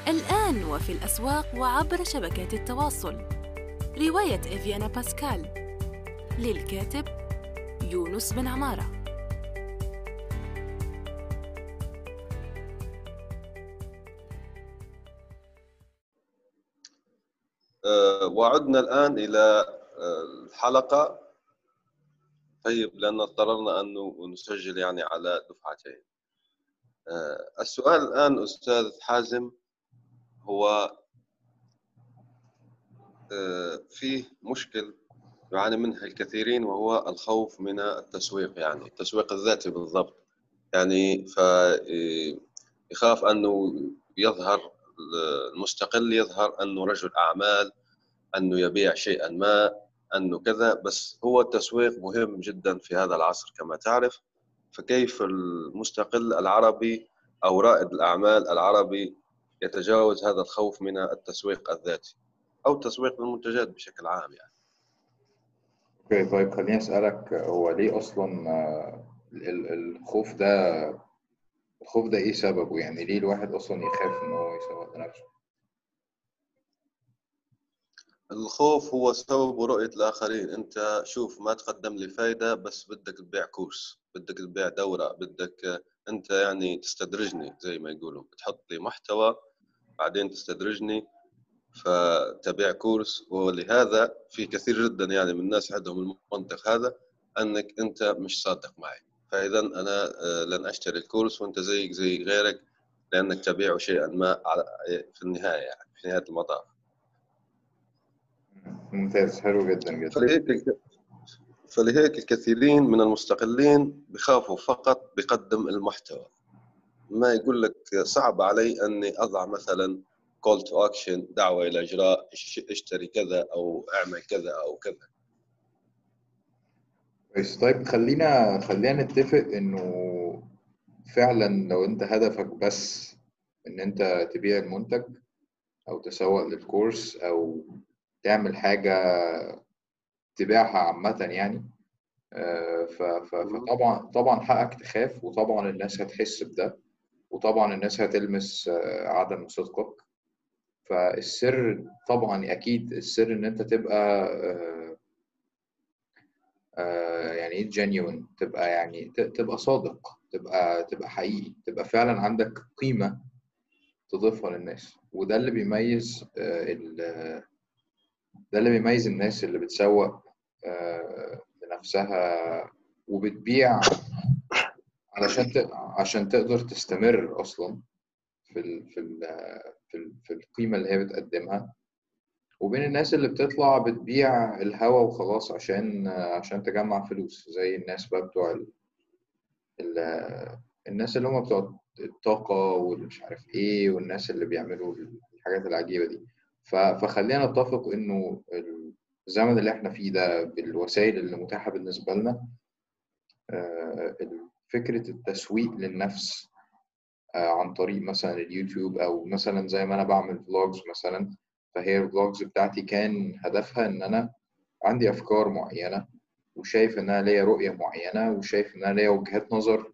الآن وفي الأسواق وعبر شبكات التواصل. رواية إفيانا باسكال. للكاتب يونس بن عمارة. وعدنا الآن إلى آه، الحلقة. طيب لأن اضطررنا أن نسجل يعني على دفعتين. آه، السؤال الآن أستاذ حازم هو آه، فيه مشكل يعاني منها الكثيرين وهو الخوف من التسويق يعني التسويق الذاتي بالضبط. يعني فيخاف أنه يظهر المستقل يظهر أنه رجل أعمال أنه يبيع شيئا ما أنه كذا بس هو التسويق مهم جدا في هذا العصر كما تعرف. فكيف المستقل العربي أو رائد الأعمال العربي يتجاوز هذا الخوف من التسويق الذاتي أو تسويق المنتجات بشكل عام يعني؟ أوكي طيب خليني أسألك هو ليه أصلا آه، ال- ال- الخوف ده الخوف ده إيه سببه؟ يعني ليه الواحد أصلا يخاف إن هو يسوق لنفسه؟ الخوف هو سبب رؤية الآخرين. أنت شوف ما تقدم لي فايدة بس بدك تبيع كورس بدك تبيع دورة بدك أنت يعني تستدرجني زي ما يقولوا. بتحط لي محتوى بعدين تستدرجني فتبيع كورس. ولهذا في كثير جدا يعني من الناس عندهم المنطق هذا أنك أنت مش صادق معي. فإذا أنا آه، لن أشتري الكورس وأنت زيك زي غيرك لأنك تبيع شيئا ما في النهاية يعني في نهاية المطاف. ممتاز حلو جدا جدا. فلهيك فلهيك الكثيرين من المستقلين بخافوا فقط بقدم المحتوى. ما يقول لك صعب علي أني أضع مثلا call to action دعوة إلى إجراء إش- إشتري كذا أو أعمل كذا أو كذا. كويس. طيب خلينا خلينا نتفق إنه فعلا لو أنت هدفك بس إن أنت تبيع المنتج أو تسوق لل course أو تعمل حاجة تبيعها عامة يعني آه، فطبعا طبعا حقك تخاف وطبعا الناس هتحس بده وطبعا الناس هتلمس آه، عدم صدقك. فالسر طبعا أكيد السر إن أنت تبقى آه، يعني إيه genuine تبقى يعني تبقى صادق تبقى تبقى حقيقي تبقى فعلا عندك قيمة تضيفها للناس وده اللي بيميز آه، ده اللي بيميز الناس اللي بتسوق آه، لنفسها وبتبيع علشان. عشان تقدر تستمر أصلا في. في. في القيمة اللي هي بتقدمها وبين الناس اللي بتطلع بتبيع الهوا وخلاص عشان عشان تجمع فلوس زي الناس بقى بتوع ال... ال... الناس اللي هم بتوع الطاقة والمش عارف إيه والناس اللي بيعملوا الحاجات العجيبة دي. ف... فخلينا نتفق إنه الزمن اللي إحنا فيه ده بالوسائل اللي متاحة بالنسبة لنا آه، فكرة التسويق للنفس آه، عن طريق مثلا اليوتيوب أو مثلا زي ما أنا بعمل vlogs مثلا فهي ال vlogs بتاعتي كان هدفها إن أنا عندي أفكار معينة وشايف ان أنا ليا رؤية معينة وشايف ان أنا ليا وجهات نظر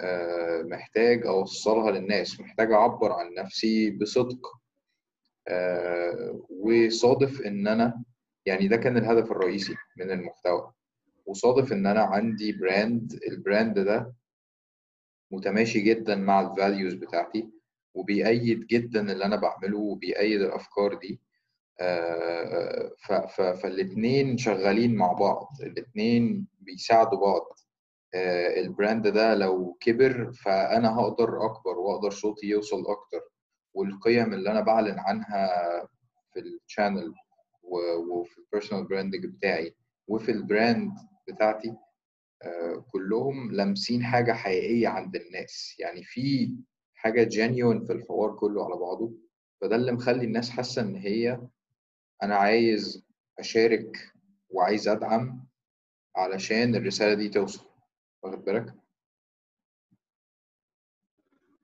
آه، محتاج أوصلها للناس محتاج أعبر عن نفسي بصدق وصادف إن أنا يعني ده كان الهدف الرئيسي من المحتوى وصادف إن أنا عندي brand ال brand ده متماشي جدا مع ال values بتاعتي. وبيأيد جدا اللي أنا بعمله وبيأيد الأفكار دي. فالاتنين شغالين مع بعض الاتنين بيساعدوا بعض. ال brand ده لو كبر فأنا هقدر أكبر وأقدر صوتي يوصل أكتر. والقيم اللي أنا بعلن عنها في ال channel وفي ال personal branding بتاعي وفي ال brand بتاعتي كلهم لامسين حاجة حقيقية عند الناس. يعني في حاجة genuine في الحوار كله على بعضه فده اللي مخلي الناس حاسة إن هي أنا عايز أشارك وعايز أدعم علشان الرسالة دي توصل. واخد بالك؟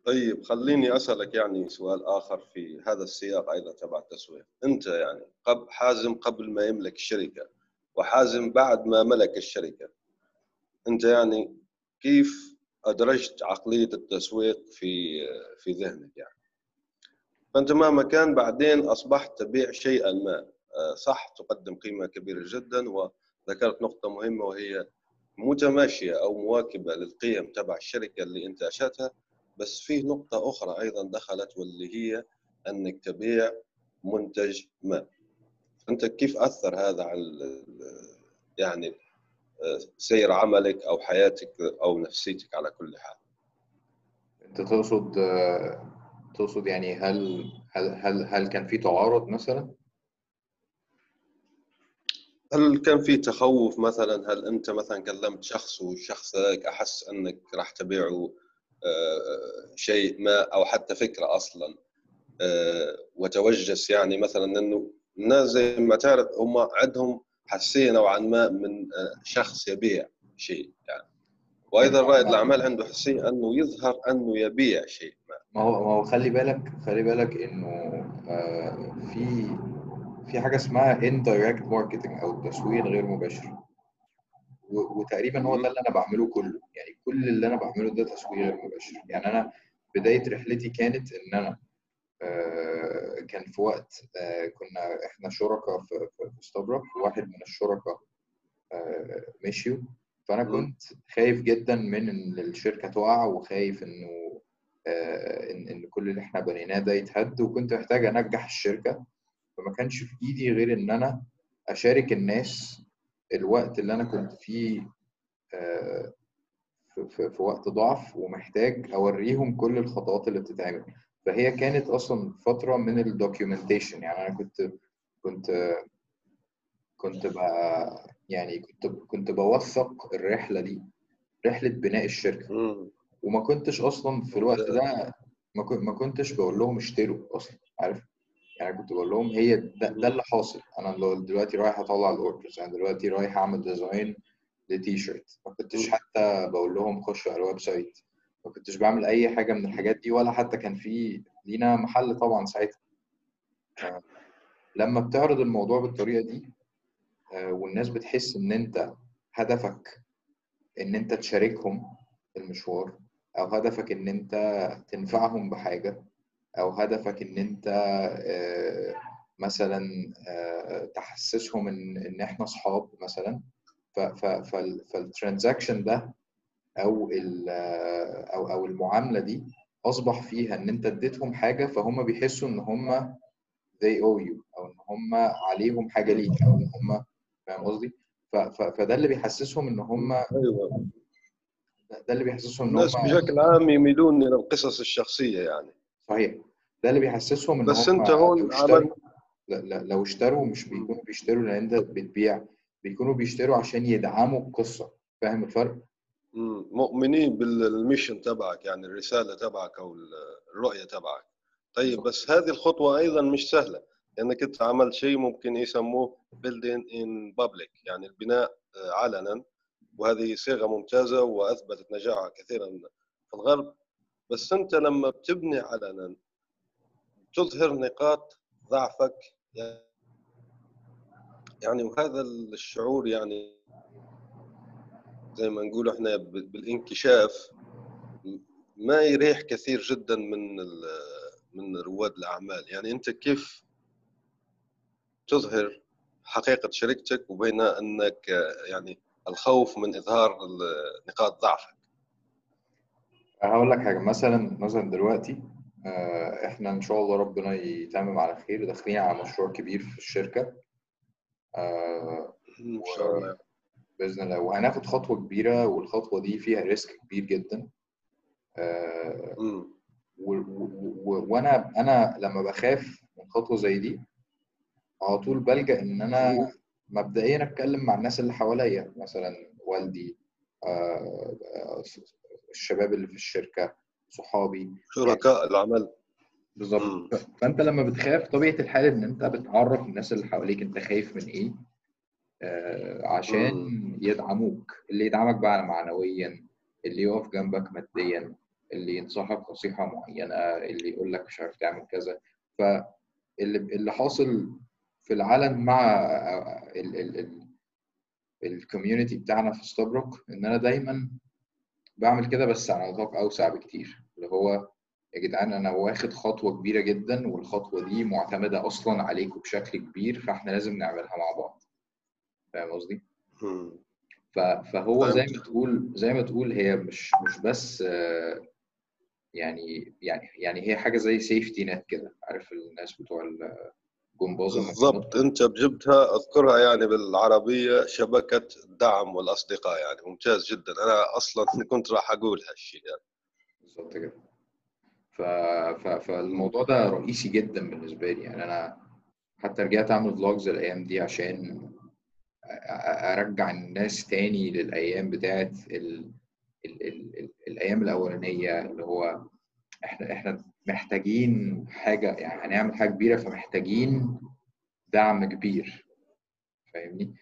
طيب خليني أسألك يعني سؤال آخر في هذا السياق أيضا تبع التسويق. أنت يعني قبل حازم قبل ما يملك الشركة وحازم بعد ما ملك الشركة أنت يعني كيف أدرجت عقلية التسويق في في ذهنك يعني. فأنت مهما كان بعدين أصبحت تبيع شيئا ما. صح تقدم قيمة كبيرة جدا وذكرت نقطة مهمة وهي متماشية أو مواكبة للقيم تبع الشركة اللي أنت انشاتها بس في نقطة أخرى أيضا دخلت واللي هي أنك تبيع منتج ما. انت كيف أثر هذا على يعني سير عملك أو حياتك أو نفسيتك على كل حال. أنت تقصد تقصد يعني هل هل هل هل كان في تعارض مثلا؟ هل كان في تخوف مثلا؟ هل أنت مثلا كلمت شخص والشخص ذاك أحس أنك راح تبيعه شيء ما أو حتى فكرة أصلا وتوجس يعني مثلا إنه الناس زي ما تعرف هم عندهم حساسيه نوعا ما من شخص يبيع شيء يعني. وأيضا رائد الأعمال عنده حساسيه أنه يظهر أنه يبيع شيء ما. ما هو ما هو خلي بالك خلي بالك إنه في في حاجة اسمها indirect marketing أو التسويق غير مباشر. وتقريبا هو ده اللي أنا بعمله كله. يعني كل اللي أنا بعمله ده تسويق غير مباشر. يعني أنا بداية رحلتي كانت إن أنا كان في وقت كنا إحنا شركاء في في ستابرك واحد من الشركاء مشيوا. فأنا كنت خايف جدا من إن الشركة تقع وخايف إنه إن إن كل اللي إحنا بنيناه ده يتهد. وكنت محتاج أنجح الشركة. فما كانش في إيدي غير إن أنا أشارك الناس الوقت اللي أنا كنت فيه في, في وقت ضعف ومحتاج أوريهم كل الخطوات اللي بتتعمل. فهي كانت أصلا فترة من ال documentation يعني أنا كنت كنت كنت بقى يعني كنت كنت بوثق الرحلة دي رحلة بناء الشركة. وما كنتش أصلا في الوقت ده ما كنتش بقول لهم اشتروا أصلا عارف؟ يعني كنت بقول لهم هي ده, ده اللي حاصل. أنا دلوقتي رايح أطلع ال orders أنا دلوقتي رايح أعمل design ل T-shirt. ما كنتش حتى بقول لهم خشوا على ال website. ما كنتش بعمل أي حاجة من الحاجات دي ولا حتى كان في لينا محل طبعا ساعتها. لما بتعرض الموضوع بالطريقة دي والناس بتحس إن أنت هدفك إن أنت تشاركهم المشوار أو هدفك إن أنت تنفعهم بحاجة أو هدفك إن أنت مثلا تحسسهم إن إن إحنا اصحاب مثلا. فالترانزاكشن ده أو أو أو المعاملة دي أصبح فيها إن أنت اديتهم حاجة فهم بيحسوا إن هم they owe you أو إن هم عليهم حاجة ليك أو إن هم فاهم قصدي؟ فده اللي بيحسسهم إن هم أيوه ده اللي بيحسسهم إن الناس هم بشكل عام يميلون إلى القصص الشخصية يعني صحيح ده اللي بيحسسهم إن بس هم أنت هون لو اشتروا مش بيكونوا بيشتروا لأن أنت بتبيع بيكونوا بيشتروا عشان يدعموا القصة فاهم الفرق؟ مؤمنين بالميشن تبعك يعني الرسالة تبعك أو الرؤية تبعك. طيب بس هذه الخطوة أيضا مش سهلة لأنك أنت عملت شيء ممكن يسموه building in public يعني البناء آه، علنا. وهذه صيغة ممتازة وأثبتت نجاحها كثيرا في الغرب. بس أنت لما بتبني علنا تظهر نقاط ضعفك يعني وهذا الشعور يعني زي ما نقول إحنا بالانكشاف ما يريح كثير جدا من من رواد الأعمال. يعني أنت كيف تظهر حقيقة شركتك وبين أنك يعني الخوف من إظهار نقاط ضعفك؟ هقول لك حاجة. مثلا مثلا دلوقتي آه، إحنا إن شاء الله ربنا يتمم على خير. داخلين على مشروع كبير في الشركة. آه، إن شاء الله. بإذن الله. وهناخد خطوة كبيرة والخطوة دي فيها ريسك كبير جدا. آه، وأنا أنا لما بخاف من خطوة زي دي على طول بلجأ إن أنا مبدئيا أتكلم مع الناس اللي حواليا مثلا والدي آه، آه، الشباب اللي في الشركة صحابي. شركاء العمل. بالظبط. فأنت لما بتخاف طبيعة الحال إن أنت بتعرف الناس اللي حواليك أنت خايف من إيه. عشان مم. يدعموك. اللي يدعمك بقى معنويا اللي يقف جنبك ماديا اللي ينصحك نصيحة معينة اللي يقول لك مش عارف تعمل كذا. فاللي اللي حاصل في العالم مع ال ال ال ال community بتاعنا في ستوبروك إن أنا دايما بعمل كده بس على نطاق أوسع بكتير. اللي هو يا جدعان أنا واخد خطوة كبيرة جدا والخطوة دي معتمدة أصلا عليكم بشكل كبير فإحنا لازم نعملها مع بعض. فاهم قصدي؟ فهو زي. ما تقول زي ما تقول هي مش مش بس آه، يعني يعني يعني هي حاجة زي safety net كده عارف الناس بتوع الجمباز بالضبط؟ انت جبتها اذكرها يعني بالعربية شبكة الدعم والأصدقاء يعني ممتاز جدا أنا أصلا كنت راح أقول هالشيء يعني. بالظبط كده ف... ف... فالموضوع ده رئيسي جدا بالنسبة لي يعني أنا حتى رجعت أعمل فلوجز الأيام دي عشان أرجع الناس تاني للأيام بتاعت ال... ال... ال... ال... الأيام الأولانية اللي هو إحنا إحنا محتاجين حاجة يعني هنعمل حاجة كبيرة فمحتاجين دعم كبير. فاهمني؟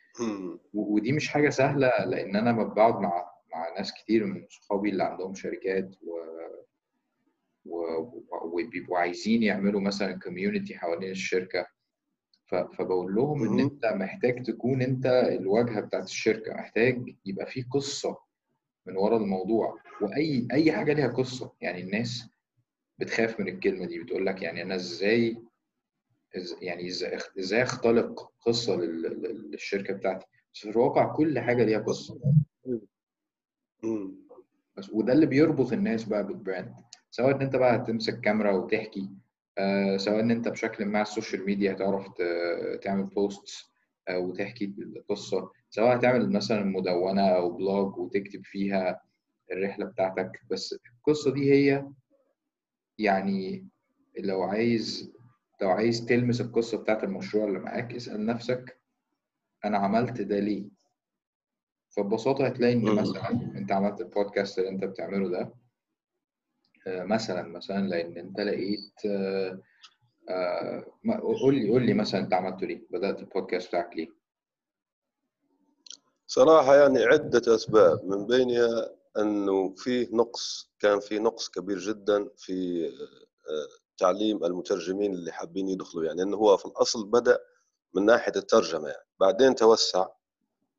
ودي مش حاجة سهلة لأن أنا بقعد مع مع ناس كتير من صحابي اللي عندهم شركات و وبيبقوا عايزين يعملوا مثلا كوميونتي حوالين الشركة. فبقول لهم إن. أنت محتاج تكون أنت الواجهة بتاعت الشركة محتاج يبقى في قصة من ورا الموضوع وأي أي حاجة ليها قصة يعني الناس بتخاف من الكلمة دي بتقول لك يعني أنا إزاي يعني إزاي أختلق قصة لل- لل- للشركة بتاعتي بس في الواقع كل حاجة ليها قصة. بس وده اللي بيربط الناس بقى بال brand سواء إن أنت بقى هتمسك كاميرا وتحكي سواء إن أنت بشكل ما على ال social media هتعرف تعمل posts وتحكي القصة. سواء هتعمل مثلا مدونة أو بلوج وتكتب فيها الرحلة بتاعتك. بس القصة دي هي يعني لو عايز لو عايز تلمس القصة بتاعت المشروع اللي معاك اسأل نفسك أنا عملت ده ليه. فببساطة هتلاقي إن. مثلا أنت عملت البودكاست اللي أنت بتعمله ده آه، مثلا مثلا لأن أنت لقيت آه، آه، قول لي قول لي مثلا أنت عملته ليه؟ بدأت البودكاست بتاعك ليه؟ صراحة يعني عدة أسباب. من بينها أنه في نقص كان في نقص كبير جدا في آه، تعليم المترجمين اللي حابين يدخلوا. يعني أنه هو في الأصل بدأ من ناحية الترجمة يعني. بعدين توسع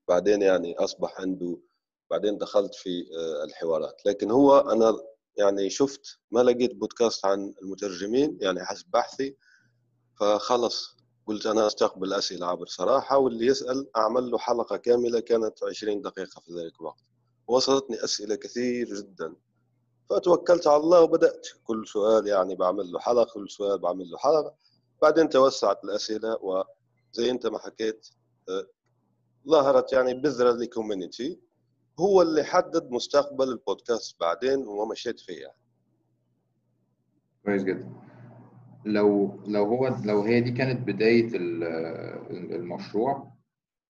بعدين يعني أصبح عنده بعدين دخلت في آه، الحوارات. لكن هو أنا يعني شفت ما لقيت بودكاست عن المترجمين يعني حسب بحثي. فخلص قلت أنا أستقبل أسئلة عبر صراحة واللي يسأل أعمل له حلقة كاملة كانت 20 دقيقة في ذلك الوقت. وصلتني أسئلة كثير جدا. فتوكلت على الله وبدأت. كل سؤال يعني بعمل له حلقة كل سؤال بعمل له حلقة. بعدين توسعت الأسئلة وزي أنت ما حكيت آه، ظهرت يعني بذرة لكوميونيتي هو اللي حدد مستقبل البودكاست بعدين وما مشيت فيه يعني. كويس جدا لو لو هو لو هي دي كانت بداية ال- المشروع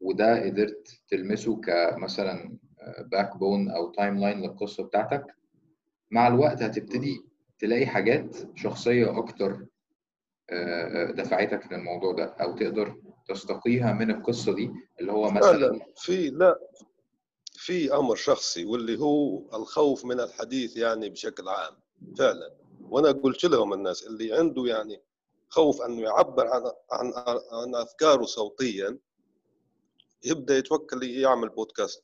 وده قدرت تلمسه كمثلا backbone أو timeline للقصة بتاعتك مع الوقت هتبتدي تلاقي حاجات شخصية أكتر آه، دفعتك للموضوع ده أو تقدر تستقيها من القصة دي اللي هو مثلا فعلا في لا في أمر شخصي واللي هو الخوف من الحديث يعني بشكل عام فعلا. وأنا قلت لهم الناس اللي عنده يعني خوف أنه يعبر عن عن عن أفكاره صوتيا يبدأ يتوكل يعمل بودكاست.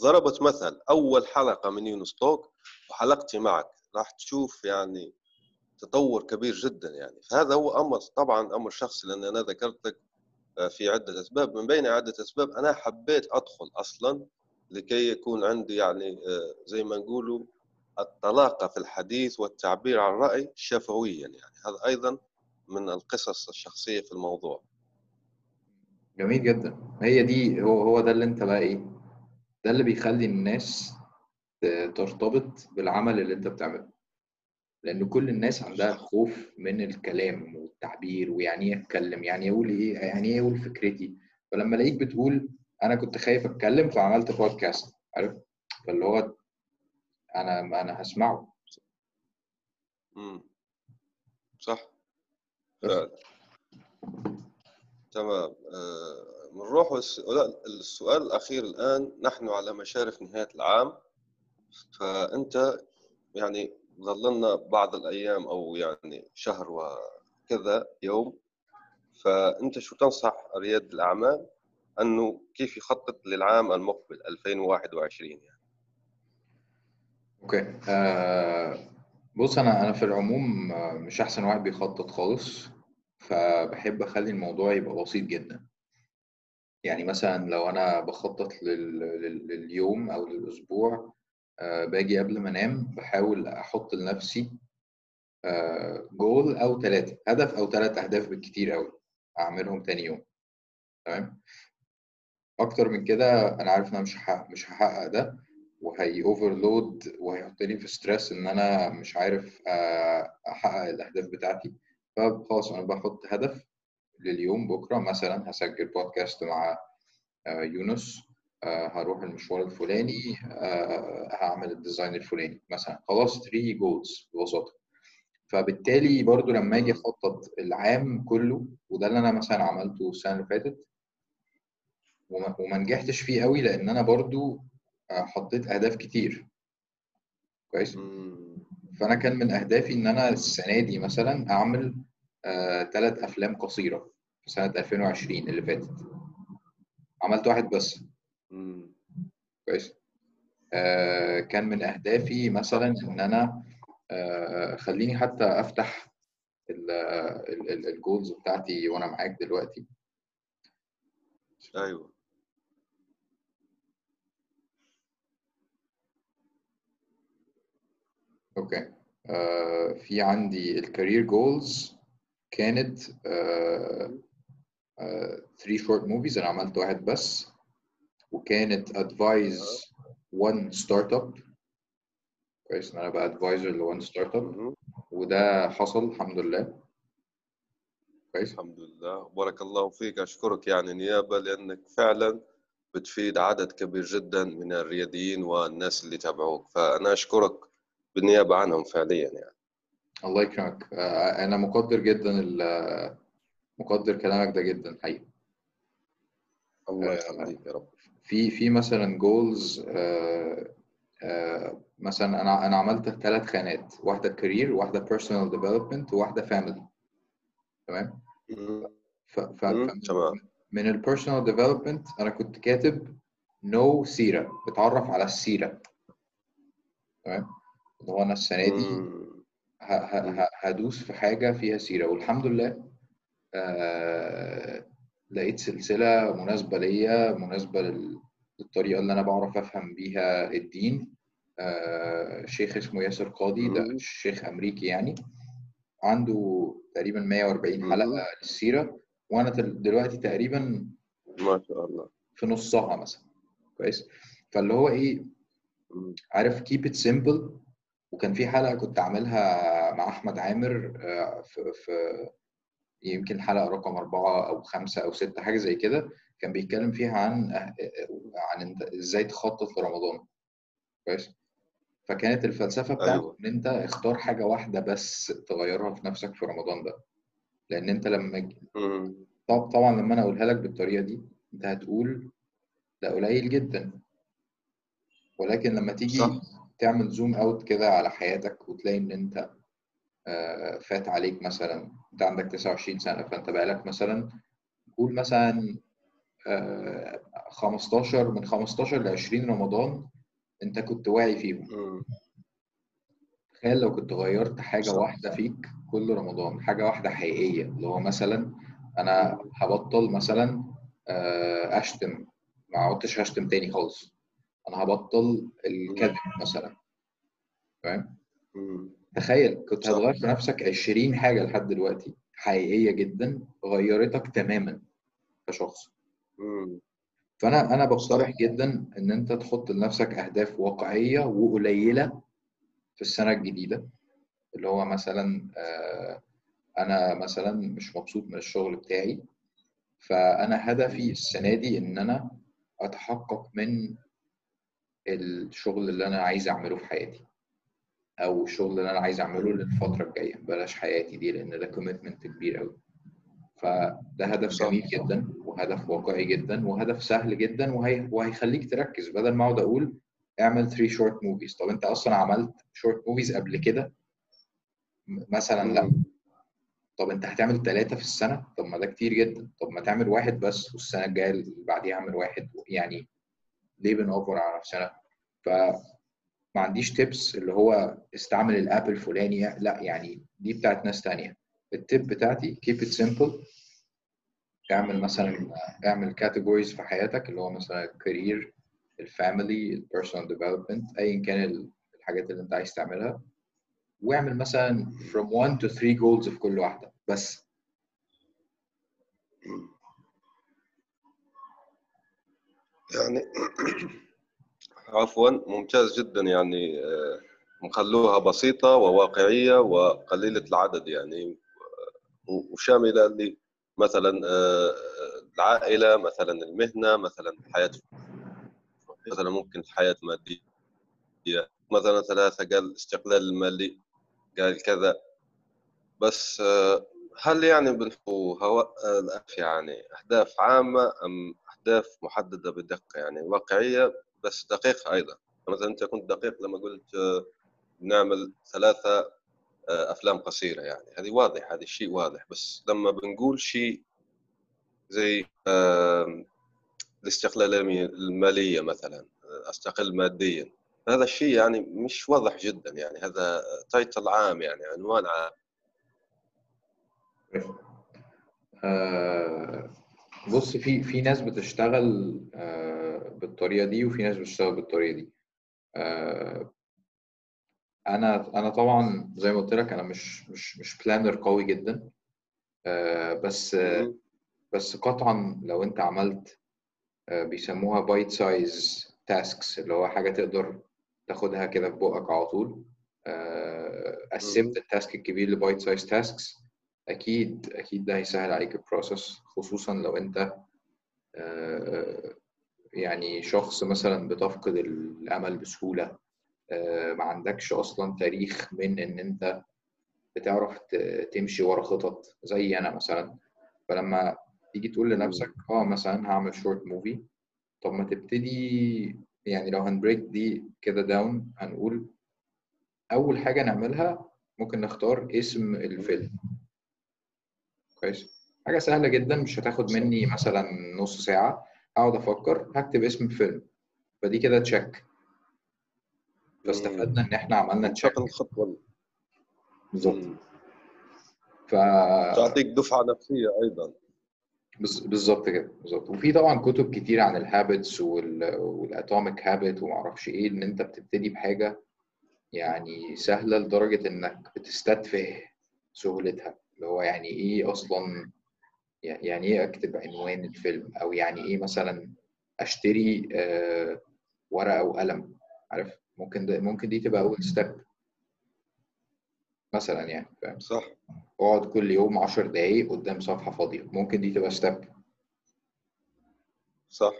ضربت مثل أول حلقة من يونس توك وحلقتي معك. راح تشوف يعني تطور كبير جدا يعني. فهذا هو أمر طبعا أمر شخصي لأن أنا ذكرت لك آه، في عدة أسباب. من بين عدة أسباب أنا حبيت أدخل أصلا لكي يكون عندي يعني آه، زي ما نقولوا الطلاقة في الحديث والتعبير عن الراي شفويا يعني. هذا أيضا من القصص الشخصية في الموضوع. جميل جدا. هي دي هو هو ده اللي أنت بقى إيه ده اللي بيخلي الناس ترتبط بالعمل اللي أنت بتعمله. لأن كل الناس عندها خوف من الكلام والتعبير ويعني إيه أتكلم؟ يعني أقول إيه؟ يعني إيه أقول فكرتي؟ فلما ألاقيك بتقول أنا كنت خايف أتكلم فعملت بودكاست عارف؟ فاللي هو أنا أنا هسمعه. امم صح. فعلا تمام. آه، بنروح السؤال السؤال الأخير الآن نحن على مشارف نهاية العام. فأنت يعني ظللنا بعض الأيام أو يعني شهر وكذا يوم. فأنت شو تنصح رياد الأعمال؟ أنه كيف يخطط للعام المقبل 2021 يعني. أوكي. آه بص أنا أنا في العموم آه، مش أحسن واحد بيخطط خالص فبحب أخلي الموضوع يبقى بسيط جدا. يعني مثلا لو أنا بخطط لل... لل... لليوم أو للأسبوع آه باجي قبل ما أنام بحاول أحط لنفسي آه جول أو ثلاثة هدف أو ثلاث أهداف بالكتير قوي أعملهم تاني يوم. تمام؟ أكتر من كده أنا عارف إن أنا مش هحقق مش هحقق ده وهي overload وهيحطني في stress إن أنا مش عارف آه، أحقق الأهداف بتاعتي. فخلاص أنا بحط هدف لليوم بكرة مثلا هسجل بودكاست مع آه، يونس آه، هروح المشوار الفلاني هعمل ال design الفلاني مثلا. خلاص 3 goals ببساطة. فبالتالي برضو لما أجي أخطط العام كله وده اللي أنا مثلا عملته السنة اللي فاتت وما نجحتش فيه قوي لأن أنا برضو آه، حطيت أهداف كتير. كويس. فأنا كان من أهدافي إن أنا السنة دي مثلا أعمل ثلاث أفلام قصيرة في سنة 2020 اللي فاتت. عملت واحد بس. كويس؟ آه، كان من أهدافي مثلا إن أنا آه، خليني حتى أفتح الجولز بتاعتي وأنا معاك دلوقتي. أيوه. okay آه، في عندي ال career goals كانت 3 short movies أنا عملت واحد بس. وكانت advise 1 startup كويس إن أنا بقى advisor ل 1 startup. وده حصل الحمد لله. كويس. الحمد لله. بارك الله فيك. أشكرك يعني نيابة لأنك فعلا بتفيد عدد كبير جدا من الرياديين والناس اللي تابعوك. فأنا أشكرك بالنيابة عنهم فعليا يعني. الله يكرمك. آه، أنا مقدر جدا مقدر كلامك ده جدا حقيقي. الله آه، يخليك يا رب. في في مثلا goals مثلا أنا أنا عملت ثلاث خانات واحدة career واحدة personal development وواحده family تمام. ف من ال personal development أنا كنت كاتب نو سيره اتعرف على السيرة. تمام؟ اللي هو أنا السنة دي هدوس في حاجة فيها سيرة. والحمد لله آه لقيت سلسلة مناسبة ليا مناسبة لل- للطريقة اللي أنا بعرف أفهم بيها الدين. آه شيخ اسمه ياسر قاضي ده. شيخ أمريكي يعني. عنده تقريبا 140 مم. حلقة للسيرة. وأنا دلوقتي تقريبا ما شاء الله. في نصها مثلا. كويس. فاللي هو إيه. عارف keep it simple. وكان في حلقة كنت عاملها مع أحمد عامر آه، في, في يمكن حلقه رقم أربعة أو خمسة أو ستة حاجة زي كده. كان بيتكلم فيها عن عن انت إزاي تخطط لرمضان. كويس؟ فكانت الفلسفة بتاعته أيوه. إن أنت اختار حاجة واحدة بس تغيرها في نفسك في رمضان ده. لأن أنت لما. طب طبعا لما أنا أقولها لك بالطريقة دي أنت هتقول ده قليل جدا. ولكن لما تيجي صح. تعمل زوم اوت كده على حياتك وتلاقي إن أنت آه، فات عليك مثلا أنت عندك 29 سنة فأنت بقالك مثلا قول مثلا آه، 15 من 15 ل 20 رمضان أنت كنت واعي فيهم. تخيل لو كنت غيرت حاجة صح. واحدة فيك كل رمضان حاجة واحدة حقيقية اللي هو مثلا أنا هبطل مثلا آه، أشتم ما عدتش هشتم تاني خالص. أنا هبطل. الكذب مثلا فاهم. تخيل كنت هتغير في نفسك 20 حاجة لحد دلوقتي حقيقية جدا غيرتك تماما كشخص أنا صح بقترح جدا إن أنت تحط لنفسك أهداف واقعية وقليلة في السنة الجديدة اللي هو مثلا آه، أنا مثلا مش مبسوط من الشغل بتاعي فأنا هدفي. السنة دي إن أنا أتحقق من الشغل اللي أنا عايز أعمله في حياتي أو الشغل اللي أنا عايز أعمله. للفترة الجاية. بلاش حياتي دي لأن ده كوميتمنت كبير قوي فده هدف جميل جدا وهدف واقعي جدا وهدف سهل جدا وهي... وهيخليك تركز. بدل ما أقعد أقول اعمل 3 short movies طب أنت أصلا عملت short movie ز قبل كده؟ مثلا لا. طب أنت هتعمل ثلاثة في السنة؟ طب ما ده كتير جدا. طب ما تعمل واحد بس والسنة الجاية اللي بعديها اعمل واحد. يعني ليه بنوفر على نفسنا فما عنديش tips اللي هو استعمل ال app الفلاني لا يعني دي بتاعت ناس تانية. ال tip بتاعتي keep it simple. اعمل مثلا اعمل categories في حياتك اللي هو مثلا ال career ال family ال personal development ايا كان الحاجات اللي أنت عايز تعملها. واعمل مثلا from 1 to 3 goals في كل واحدة بس مم. يعني عفوا ممتاز جدا يعني آه، نخليها بسيطة وواقعية وقليلة العدد يعني وشاملة مثلا آه، العائلة مثلا المهنة مثلا الحياة مثلا ممكن الحياة المادية مثلا ثلاثة قال الاستقلال المالي قال كذا. بس آه، هل يعني بنحو هواء الأهداف يعني أهداف عامة أم أهداف محددة بدقة يعني واقعية بس دقيقة أيضا. مثلا أنت كنت دقيق لما قلت آه، نعمل ثلاثة آه، أفلام قصيرة يعني. هذه واضح هذا الشيء واضح. بس لما بنقول شيء زي آه، الاستقلال المالية مثلا آه، أستقل ماديا هذا الشيء يعني مش واضح جدا يعني. هذا تايتل عام يعني عنوان عام. بص في في ناس بتشتغل آه، بالطريقة دي وفي ناس بتشتغل بالطريقة دي آه، أنا أنا طبعا زي ما قلت لك أنا مش مش مش planner قوي جدا آه، بس. بس قطعا لو أنت عملت بيسموها bite size tasks اللي هو حاجة تقدر تاخدها كده في بقك على طول قسمت. ال task الكبير ل bite size tasks أكيد أكيد ده هيسهل عليك ال process خصوصا لو أنت آه، يعني شخص مثلا بتفقد الأمل بسهولة. آه، ما عندكش أصلا تاريخ من إن أنت بتعرف تمشي ورا خطط. زي أنا مثلا فلما تيجي تقول لنفسك آه مثلا هعمل short movie طب ما تبتدي يعني لو هن break دي كده down هنقول أول حاجة نعملها ممكن نختار اسم الفيلم. كويس. حاجة سهلة جدا مش هتاخد مني مثلا نص ساعة. أقعد أفكر هكتب اسم الفيلم. فدي كده check. فاستفدنا إن إحنا عملنا check. الخطوة بالظبط. ف تعطيك دفعة نفسية أيضا. بز- بالظبط كده بالظبط. وفي طبعا كتب كتير عن ال habits وال Atomic Habit ومعرفش إيه إن أنت بتبتدي بحاجة يعني سهلة لدرجة إنك بتستتفه سهولتها. اللي هو يعني إيه أصلا يعني إيه أكتب عنوان الفيلم؟ أو يعني إيه مثلا أشتري آه، ورقة وقلم عارف؟ ممكن ده ممكن دي تبقى أول step مثلا يعني فاهم؟ صح. أقعد كل يوم 10 دقايق قدام صفحة فاضية. ممكن دي تبقى step صح.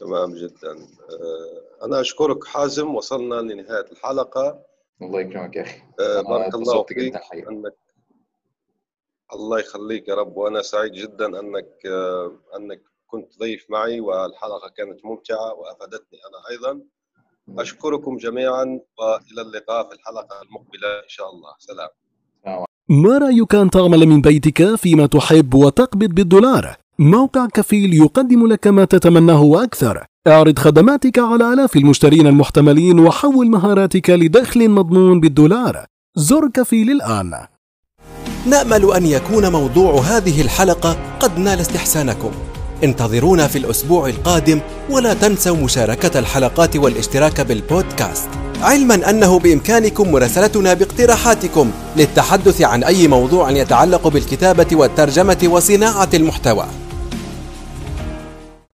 تمام جدا. آه، أنا أشكرك حازم وصلنا لنهاية الحلقة. الله يكرمك يا أخي. آه، أنا بارك الله فيك جدا الحقيقة أنك الله يخليك يا رب وأنا سعيد جدا أنك آه، أنك كنت ضيف معي والحلقة كانت ممتعة وأفادتني أنا أيضا. أشكركم جميعا وإلى اللقاء في الحلقة المقبلة إن شاء الله. سلام. ما رأيك أن تعمل من بيتك فيما تحب وتقبض بالدولار؟ موقع كفيل يقدم لك ما تتمناه وأكثر أعرض خدماتك على آلاف المشترين المحتملين وحول مهاراتك لدخل مضمون بالدولار. زر كفيل الآن نأمل أن يكون موضوع هذه الحلقة قد نال استحسانكم. انتظرونا في الأسبوع القادم ولا تنسوا مشاركة الحلقات والاشتراك بالبودكاست. علما أنه بإمكانكم مراسلتنا باقتراحاتكم للتحدث عن أي موضوع يتعلق بالكتابة والترجمة وصناعة المحتوى.